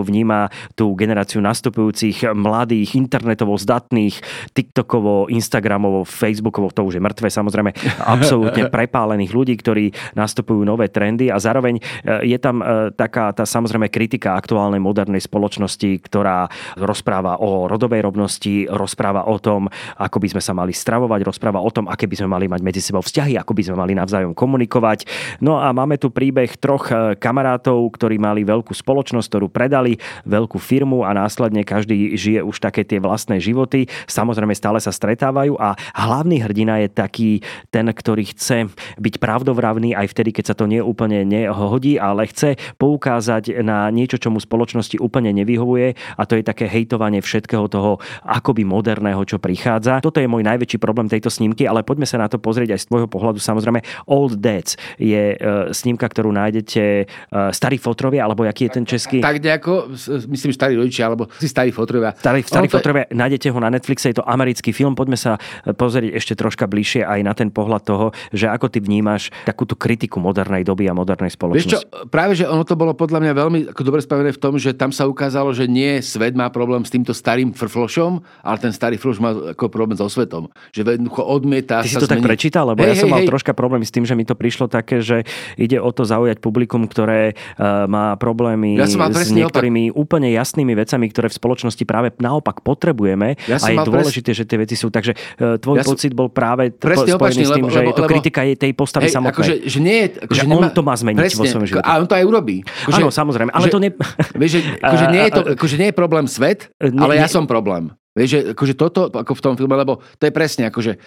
vníma tú generáciu nastupujúcich mladých, internetovo zdatných, TikTokovo, Instagramovo, Facebookovo, to už je mŕtve samozrejme, absolútne prepálených ľudí, ktorí nastupujú nové trendy a zároveň e, je tam e, taká tá samozrejme kritika aktuálnej modernej spoločnosti, ktorá rozpráva o rodovej rovnosti, rozpráva o tom, ako by sme sa mali stravovať, rozpráva o tom, aké by sme mali mať medzi sebou vzťahy, ako by sme mali navzájom komunikovať. No a máme tu príbeh troch e, kamarátov, ktorí mali veľkú spoločnosť, ktorú predali, veľkú firmu a následne každý žije už také tie vlastné životy. Samozrejme stále sa stretávajú a hlavný hrdina je taký ten, ktorý chce byť pravdovravný aj vtedy, keď sa to nie úplne nehodí, ale chce poukázať na niečo, čo mu spoločnosti úplne nevyhovuje a to je také hejtovanie všetkého toho akoby moderného, čo prichádza. Toto je môj najväčší problém tejto snímky, ale poďme sa na to pozrieť aj z tvojho pohľadu. Samozrejme, Old Dads je e, snímka, ktorú nájdete e, starí fotrovia, alebo aký je ten český? Tak nejako, s- myslím, starí rodičia, alebo si starí fotrovia. Starý Ono to fotrovia, nájdete ho na Netflixe, je to americký film. Poďme sa e, pozrieť ešte troška bližšie aj na ten pohľad toho, že ako ty vnímaš takúto kritiku modernej doby a modernej Vieš spoločnosti. čo, práve, že ono to bolo podľa mňa veľmi ako dobre spravené v tom, že tam sa ukázalo, že nie svet má problém s týmto starým frflošom, ale ten starý frfloš má ako problém so svetom. Že jednoducho odmieta Ty si to tak zmeniť. prečítal, lebo Hej, ja som hej, mal hej. troška problém s tým, že mi to prišlo také, že ide o to zaujať publikum, ktoré uh, má problémy Ja s niektorými úplne jasnými vecami, ktoré v spoločnosti práve naopak potrebujeme Ja a je mal pres- dôležité, že tie veci sú. Takže uh, tvoj Ja pocit bol práve t- spojený opačný, s tým, lebo- že je to lebo- kritika jej tej postavy Hej, samotnej. akože, že nie akože Že nemá, on to má zmeniť vo presne, svojom živote. A on to aj urobí. Akože, Áno, samozrejme, ale to ne- Vieš, že, akože, nie je to, A- a- akože nie je problém svet, ale ja som problém. Vieš, že akože toto, ako v tom filme, lebo to je presne akože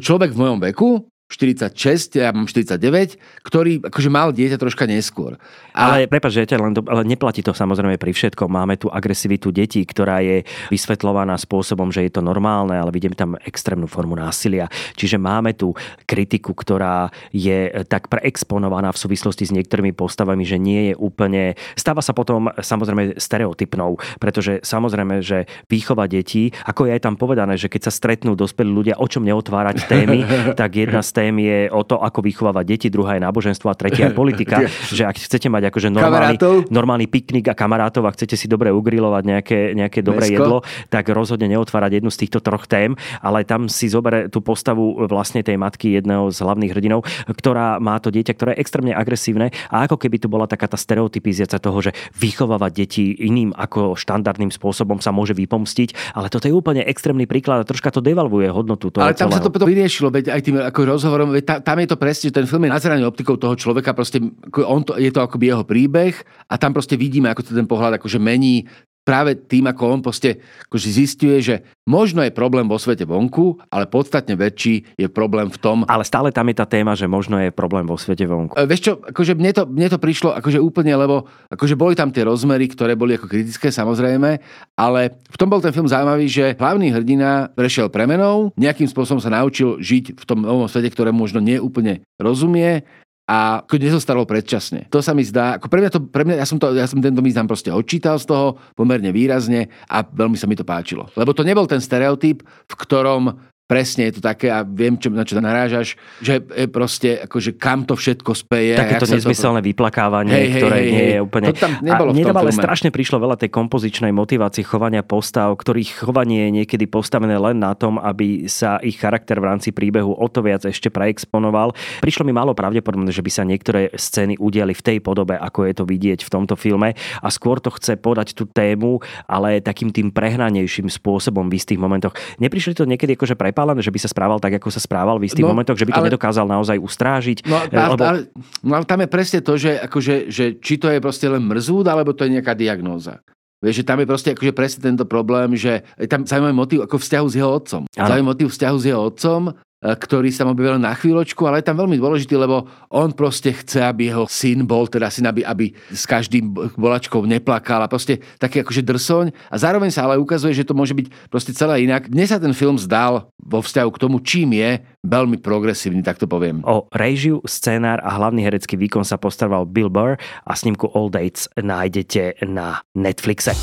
človek v mojom veku, 46, ja mám 49, ktorý akože mal dieťa troška neskôr. Ale prepáč, že ja len do, ale neplatí to samozrejme pri všetkom. Máme tu agresivitu detí, ktorá je vysvetľovaná spôsobom, že je to normálne, ale vidíme tam extrémnu formu násilia. Čiže máme tu kritiku, ktorá je tak preexponovaná v súvislosti s niektorými postavami, že nie je úplne... Stáva sa potom samozrejme stereotypnou, pretože samozrejme, že výchova detí, ako je aj tam povedané, že keď sa stretnú dospelí ľudia, o čom neotvárať témy, tak jedna z tém je o to, ako vychovávať deti, druhá je náboženstvo a tretia je politika. že ak chcete mať akože normálny, Kamarátov. normálny piknik a kamarátov a chcete si dobre ugrilovať nejaké, nejaké dobré Mesko. jedlo, tak rozhodne neotvárať jednu z týchto troch tém, ale tam si zobere tú postavu vlastne tej matky jedného z hlavných hrdinov, ktorá má to dieťa, ktoré je extrémne agresívne a ako keby tu bola taká tá stereotypizácia toho, že vychovávať deti iným ako štandardným spôsobom sa môže vypomstiť, ale toto je úplne extrémny príklad a troška to devalvuje hodnotu toho Ale tam sa celého. to potom vyriešilo, veď aj tým ako rozhovorom, veď ta- tam je to presne, že ten film je nazeraný optikou toho človeka, proste on to, je to akoby jeho príbeh a tam proste vidíme, ako to ten pohľad akože mení práve tým, ako on proste akože zistuje, že možno je problém vo svete vonku, ale podstatne väčší je problém v tom... Ale stále tam je tá téma, že možno je problém vo svete vonku. E, vieš čo, akože mne to, mne to prišlo akože úplne, lebo akože boli tam tie rozmery, ktoré boli ako kritické samozrejme, ale v tom bol ten film zaujímavý, že hlavný hrdina prešiel premenou, nejakým spôsobom sa naučil žiť v tom novom svete, ktoré možno nie úplne rozumie, a ako nezostalo predčasne. To sa mi zdá, ako pre mňa to, pre mňa, ja som, to, ja som tento význam proste odčítal z toho pomerne výrazne a veľmi sa mi to páčilo. Lebo to nebol ten stereotyp, v ktorom presne je to také a viem, čo, na čo narážaš, že je proste akože kam to všetko speje. Takéto nezmyselné to... vyplakávanie, hej, ktoré hej, nie je úplne... To tam nebolo a v tom ale strašne prišlo veľa tej kompozičnej motivácie chovania postav, ktorých chovanie je niekedy postavené len na tom, aby sa ich charakter v rámci príbehu o to viac ešte preexponoval. Prišlo mi málo pravdepodobné, že by sa niektoré scény udiali v tej podobe, ako je to vidieť v tomto filme a skôr to chce podať tú tému, ale takým tým prehnanejším spôsobom v istých momentoch. Neprišli to niekedy akože pre prepálené, že by sa správal tak, ako sa správal v istých no, momentoch, že by to ale, nedokázal naozaj ustrážiť. No, eh, lebo... ale, no ale tam je presne to, že, akože, že či to je proste len mrzúd, alebo to je nejaká diagnóza. Vieš, že tam je proste akože presne tento problém, že tam zaujímavý motiv ako vzťahu s jeho otcom. Zaujímavý motiv vzťahu s jeho otcom, E, ktorý sa objavil na chvíľočku, ale je tam veľmi dôležitý, lebo on proste chce, aby jeho syn bol, teda syn, aby, aby s každým bolačkou neplakal a proste taký akože drsoň. A zároveň sa ale ukazuje, že to môže byť proste celé inak. Dnes sa ten film zdal vo vzťahu k tomu, čím je, veľmi progresívny, tak to poviem. O režiu, scénár a hlavný herecký výkon sa postaral Bill Burr a snímku All Dates nájdete na Netflixe.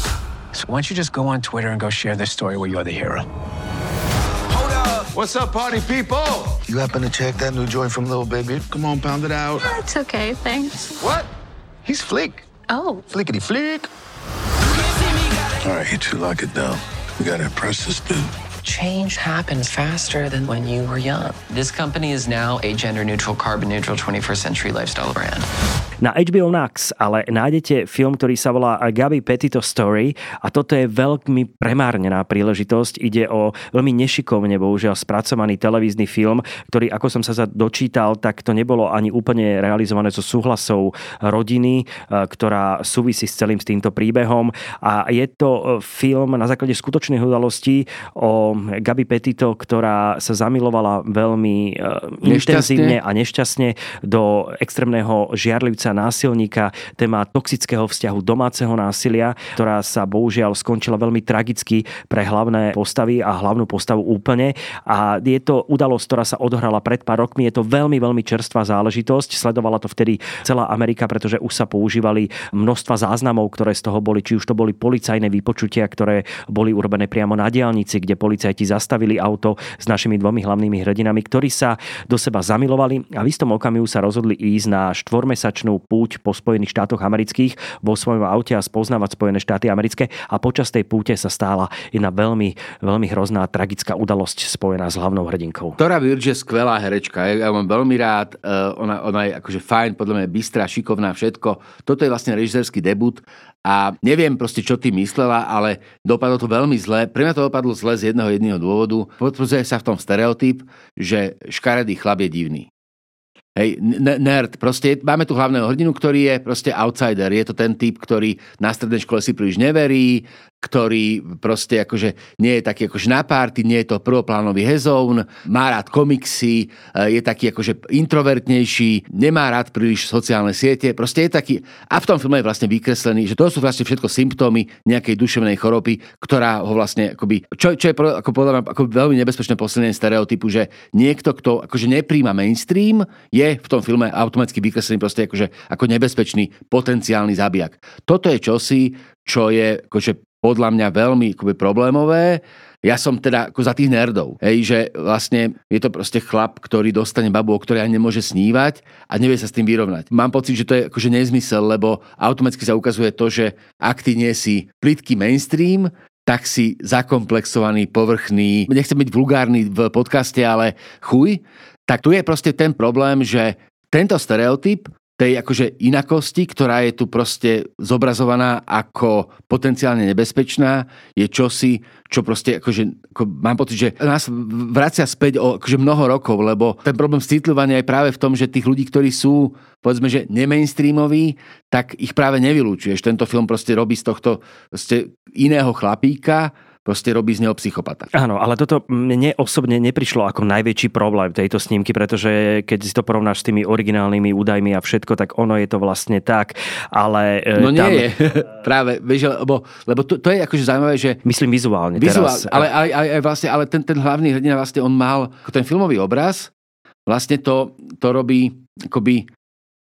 So why don't you just go on Twitter and go share this story where you're the hero? What's up, party people? You happen to check that new joint from Little Baby? Come on, pound it out. It's okay, thanks. What? He's Fleek. Oh. Fleekity Fleek. All right, you two lock it down. We gotta impress this dude. Change happens faster than when you were young. This company is now a gender neutral, carbon neutral 21st century lifestyle brand. Na HBO Max ale nájdete film, ktorý sa volá Gabi Petito Story a toto je veľmi premárnená príležitosť. Ide o veľmi nešikovne, bohužiaľ, spracovaný televízny film, ktorý, ako som sa dočítal, tak to nebolo ani úplne realizované so súhlasou rodiny, e, ktorá súvisí s celým s týmto príbehom. A je to e, film na základe skutočných udalostí o Gabi Petito, ktorá sa zamilovala veľmi uh, intenzívne a nešťastne do extrémneho žiarlivca násilníka, téma toxického vzťahu domáceho násilia, ktorá sa bohužiaľ skončila veľmi tragicky pre hlavné postavy a hlavnú postavu úplne. A je to udalosť, ktorá sa odohrala pred pár rokmi. Je to veľmi, veľmi čerstvá záležitosť. Sledovala to vtedy celá Amerika, pretože už sa používali množstva záznamov, ktoré z toho boli, či už to boli policajné vypočutia, ktoré boli urobené priamo na diálnici, kde policajti zastavili auto s našimi dvomi hlavnými hrdinami, ktorí sa do seba zamilovali a v istom okamihu sa rozhodli ísť na štvormesačnú púť po Spojených štátoch amerických vo svojom aute a spoznávať Spojené štáty americké a počas tej púte sa stála jedna veľmi, veľmi hrozná tragická udalosť spojená s hlavnou hrdinkou. Tora Birch je skvelá herečka, ja mám veľmi rád, e, ona, ona je akože fajn, podľa mňa bystrá, šikovná, všetko. Toto je vlastne režisérsky debut a neviem proste, čo ty myslela, ale dopadlo to veľmi zle. Pre mňa to dopadlo zle z jedného jedného dôvodu. Potvrdzuje sa v tom stereotyp, že škaredý chlap je divný. Hej, nerd. Proste máme tu hlavného hrdinu, ktorý je proste outsider. Je to ten typ, ktorý na strednej škole si príliš neverí, ktorý proste akože nie je taký akože na párty, nie je to prvoplánový hezoun, má rád komiksy, e, je taký akože introvertnejší, nemá rád príliš sociálne siete, proste je taký... A v tom filme je vlastne vykreslený, že to sú vlastne všetko symptómy nejakej duševnej choroby, ktorá ho vlastne akoby... Čo, čo je ako podľa mňa ako veľmi nebezpečné posilnenie stereotypu, že niekto, kto akože nepríjma mainstream, je v tom filme automaticky vykreslený proste akože ako nebezpečný potenciálny zabijak. Toto je čosi, čo je akože podľa mňa veľmi akoby, problémové. Ja som teda ako za tých nerdov, hej, že vlastne je to proste chlap, ktorý dostane babu, o ktorej ani nemôže snívať a nevie sa s tým vyrovnať. Mám pocit, že to je akože nezmysel, lebo automaticky sa ukazuje to, že ak ty nie si plitký mainstream, tak si zakomplexovaný, povrchný, nechcem byť vulgárny v podcaste, ale chuj, tak tu je proste ten problém, že tento stereotyp tej akože inakosti, ktorá je tu proste zobrazovaná ako potenciálne nebezpečná, je čosi, čo proste akože, ako mám pocit, že nás vracia späť o akože mnoho rokov, lebo ten problém citlivania je práve v tom, že tých ľudí, ktorí sú povedzme, že nemainstreamoví, tak ich práve nevylúčuješ. Tento film proste robí z tohto proste iného chlapíka, proste robí z neho psychopata. Áno, ale toto mne osobne neprišlo ako najväčší problém tejto snímky, pretože keď si to porovnáš s tými originálnymi údajmi a všetko, tak ono je to vlastne tak, ale... E, no tam... nie je, práve, vieš, lebo, lebo to, to, je akože zaujímavé, že... Myslím vizuálne Vizuál, teraz. Ale, ale, ale, vlastne, ale ten, ten hlavný hrdina vlastne on mal ten filmový obraz, vlastne to, to robí akoby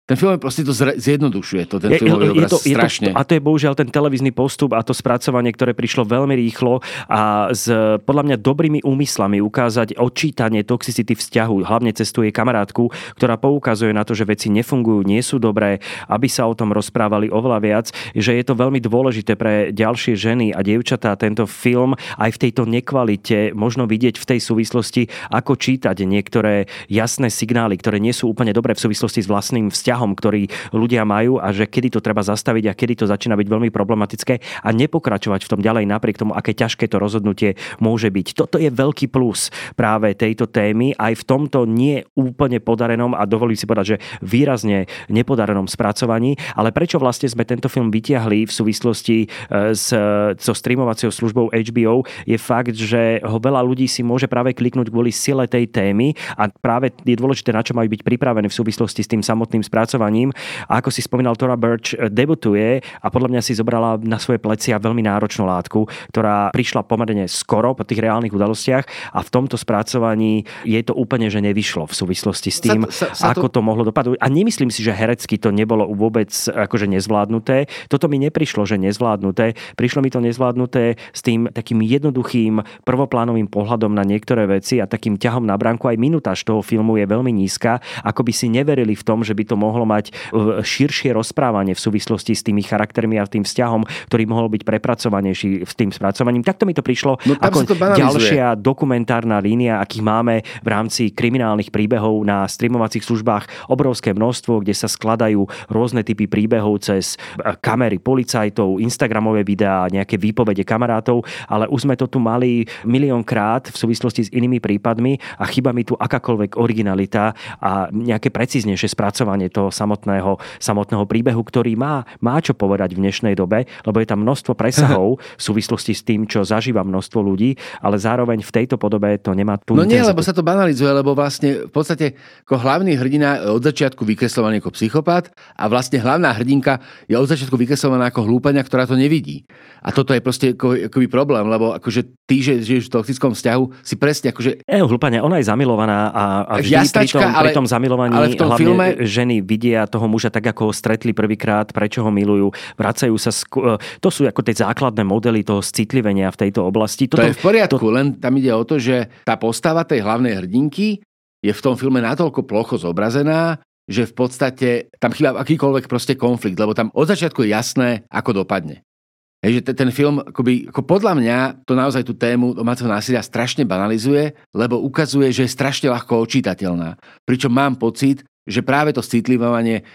ten film proste to zjednodušuje, to ten filmový obraz je to, je strašne. To, a to je bohužiaľ ten televízny postup a to spracovanie, ktoré prišlo veľmi rýchlo a s podľa mňa dobrými úmyslami ukázať odčítanie toxicity vzťahu, hlavne cez tú jej kamarátku, ktorá poukazuje na to, že veci nefungujú, nie sú dobré, aby sa o tom rozprávali oveľa viac, že je to veľmi dôležité pre ďalšie ženy a dievčatá tento film aj v tejto nekvalite možno vidieť v tej súvislosti, ako čítať niektoré jasné signály, ktoré nie sú úplne dobré v súvislosti s vlastným vzťahom vzťahom, ktorý ľudia majú a že kedy to treba zastaviť a kedy to začína byť veľmi problematické a nepokračovať v tom ďalej napriek tomu, aké ťažké to rozhodnutie môže byť. Toto je veľký plus práve tejto témy aj v tomto nie úplne podarenom a dovolím si povedať, že výrazne nepodarenom spracovaní, ale prečo vlastne sme tento film vytiahli v súvislosti e, s, so streamovacou službou HBO je fakt, že ho veľa ľudí si môže práve kliknúť kvôli sile tej témy a práve je dôležité, na čo majú byť pripravené v súvislosti s tým samotným spracovaním spracovaním. A ako si spomínal, Tora Birch eh, debutuje a podľa mňa si zobrala na svoje plecia veľmi náročnú látku, ktorá prišla pomerne skoro po tých reálnych udalostiach a v tomto spracovaní je to úplne, že nevyšlo v súvislosti s tým, sa, sa, sa ako to... to mohlo dopadnúť. A nemyslím si, že herecky to nebolo vôbec akože nezvládnuté. Toto mi neprišlo, že nezvládnuté. Prišlo mi to nezvládnuté s tým takým jednoduchým prvoplánovým pohľadom na niektoré veci a takým ťahom na bránku. Aj minutáž toho filmu je veľmi nízka, ako by si neverili v tom, že by to mohlo mať e, širšie rozprávanie v súvislosti s tými charaktermi a tým vzťahom, ktorý mohol byť prepracovanejší s tým spracovaním. Takto mi to prišlo no, ako to ďalšia dokumentárna línia, akých máme v rámci kriminálnych príbehov na streamovacích službách obrovské množstvo, kde sa skladajú rôzne typy príbehov cez e, kamery policajtov, Instagramové videá, nejaké výpovede kamarátov, ale už sme to tu mali miliónkrát v súvislosti s inými prípadmi a chyba mi tu akákoľvek originalita a nejaké precíznejšie spracovanie toho samotného, samotného príbehu, ktorý má, má čo povedať v dnešnej dobe, lebo je tam množstvo presahov v súvislosti s tým, čo zažíva množstvo ľudí, ale zároveň v tejto podobe to nemá tú No nie, lebo sa to banalizuje, lebo vlastne v podstate ako hlavný hrdina od začiatku vykreslovaný ako psychopat a vlastne hlavná hrdinka je od začiatku vykreslovaná ako hlúpania, ktorá to nevidí. A toto je proste ako, akoby problém, lebo akože ty, že žiješ v toxickom vzťahu, si presne akože... E, hlúpania, ona je zamilovaná a, a vždy Jasnačka, pri, tom, ale, pri tom zamilovaní ale v tom hlavne filme... ženy vidia toho muža tak, ako ho stretli prvýkrát, prečo ho milujú, vracajú sa... Sk- e, to sú ako tie základné modely toho citlivenia v tejto oblasti. Toto, to je v poriadku, to... len tam ide o to, že tá postava tej hlavnej hrdinky je v tom filme natoľko plocho zobrazená, že v podstate tam chýba akýkoľvek proste konflikt, lebo tam od začiatku je jasné, ako dopadne. Hej, že ten film, akoby, ako podľa mňa, to naozaj tú tému domáceho násilia strašne banalizuje, lebo ukazuje, že je strašne ľahko očítateľná. Pričom mám pocit, že práve to citlivovanie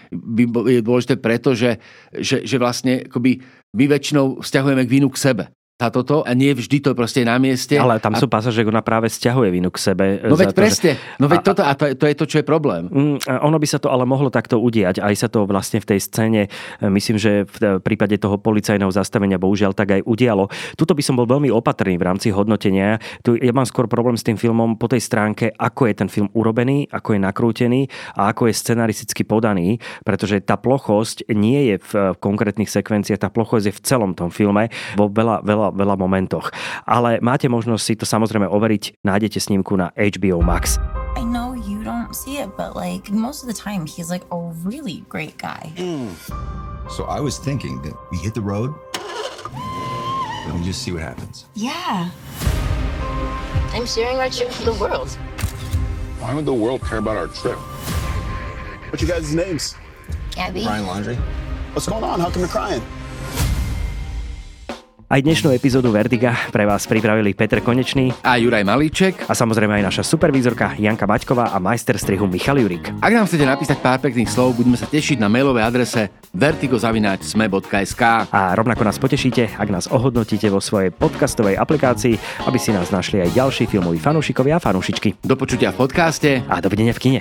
je dôležité preto, že, že, že vlastne akoby my väčšinou vzťahujeme k vínu k sebe za toto a nie vždy to proste na mieste. Ale tam a... sú pasáže, ona práve stiahuje vinu k sebe. No veď to, presne, že... no veď a, toto a to, to je to, čo je problém. Mm, ono by sa to ale mohlo takto udiať. Aj sa to vlastne v tej scéne, e, myslím, že v prípade toho policajného zastavenia bohužiaľ tak aj udialo. Tuto by som bol veľmi opatrný v rámci hodnotenia. Tu ja mám skôr problém s tým filmom po tej stránke, ako je ten film urobený, ako je nakrútený a ako je scenaristicky podaný, pretože tá plochosť nie je v konkrétnych sekvenciách, tá plochosť je v celom tom filme vo veľa, veľa veľa, momentoch. Ale máte možnosť si to samozrejme overiť, nájdete snímku na HBO Max. I know you don't see it, but like most of the time he's like a really great guy. Mm. So I was thinking that we hit the road and we just see what happens. Yeah. I'm sharing our trip with the world. Why would the world care about our trip? What's you guys' names? Abby. Brian Laundry. What's going on? How come you're crying? Aj dnešnú epizódu Vertiga pre vás pripravili Peter Konečný a Juraj Malíček a samozrejme aj naša supervízorka Janka Maťková a majster strihu Michal Jurik. Ak nám chcete napísať pár pekných slov, budeme sa tešiť na mailovej adrese vertigozavináčsme.sk A rovnako nás potešíte, ak nás ohodnotíte vo svojej podcastovej aplikácii, aby si nás našli aj ďalší filmoví fanúšikovia a fanúšičky. Do počutia v podcaste a dovidenia v kine.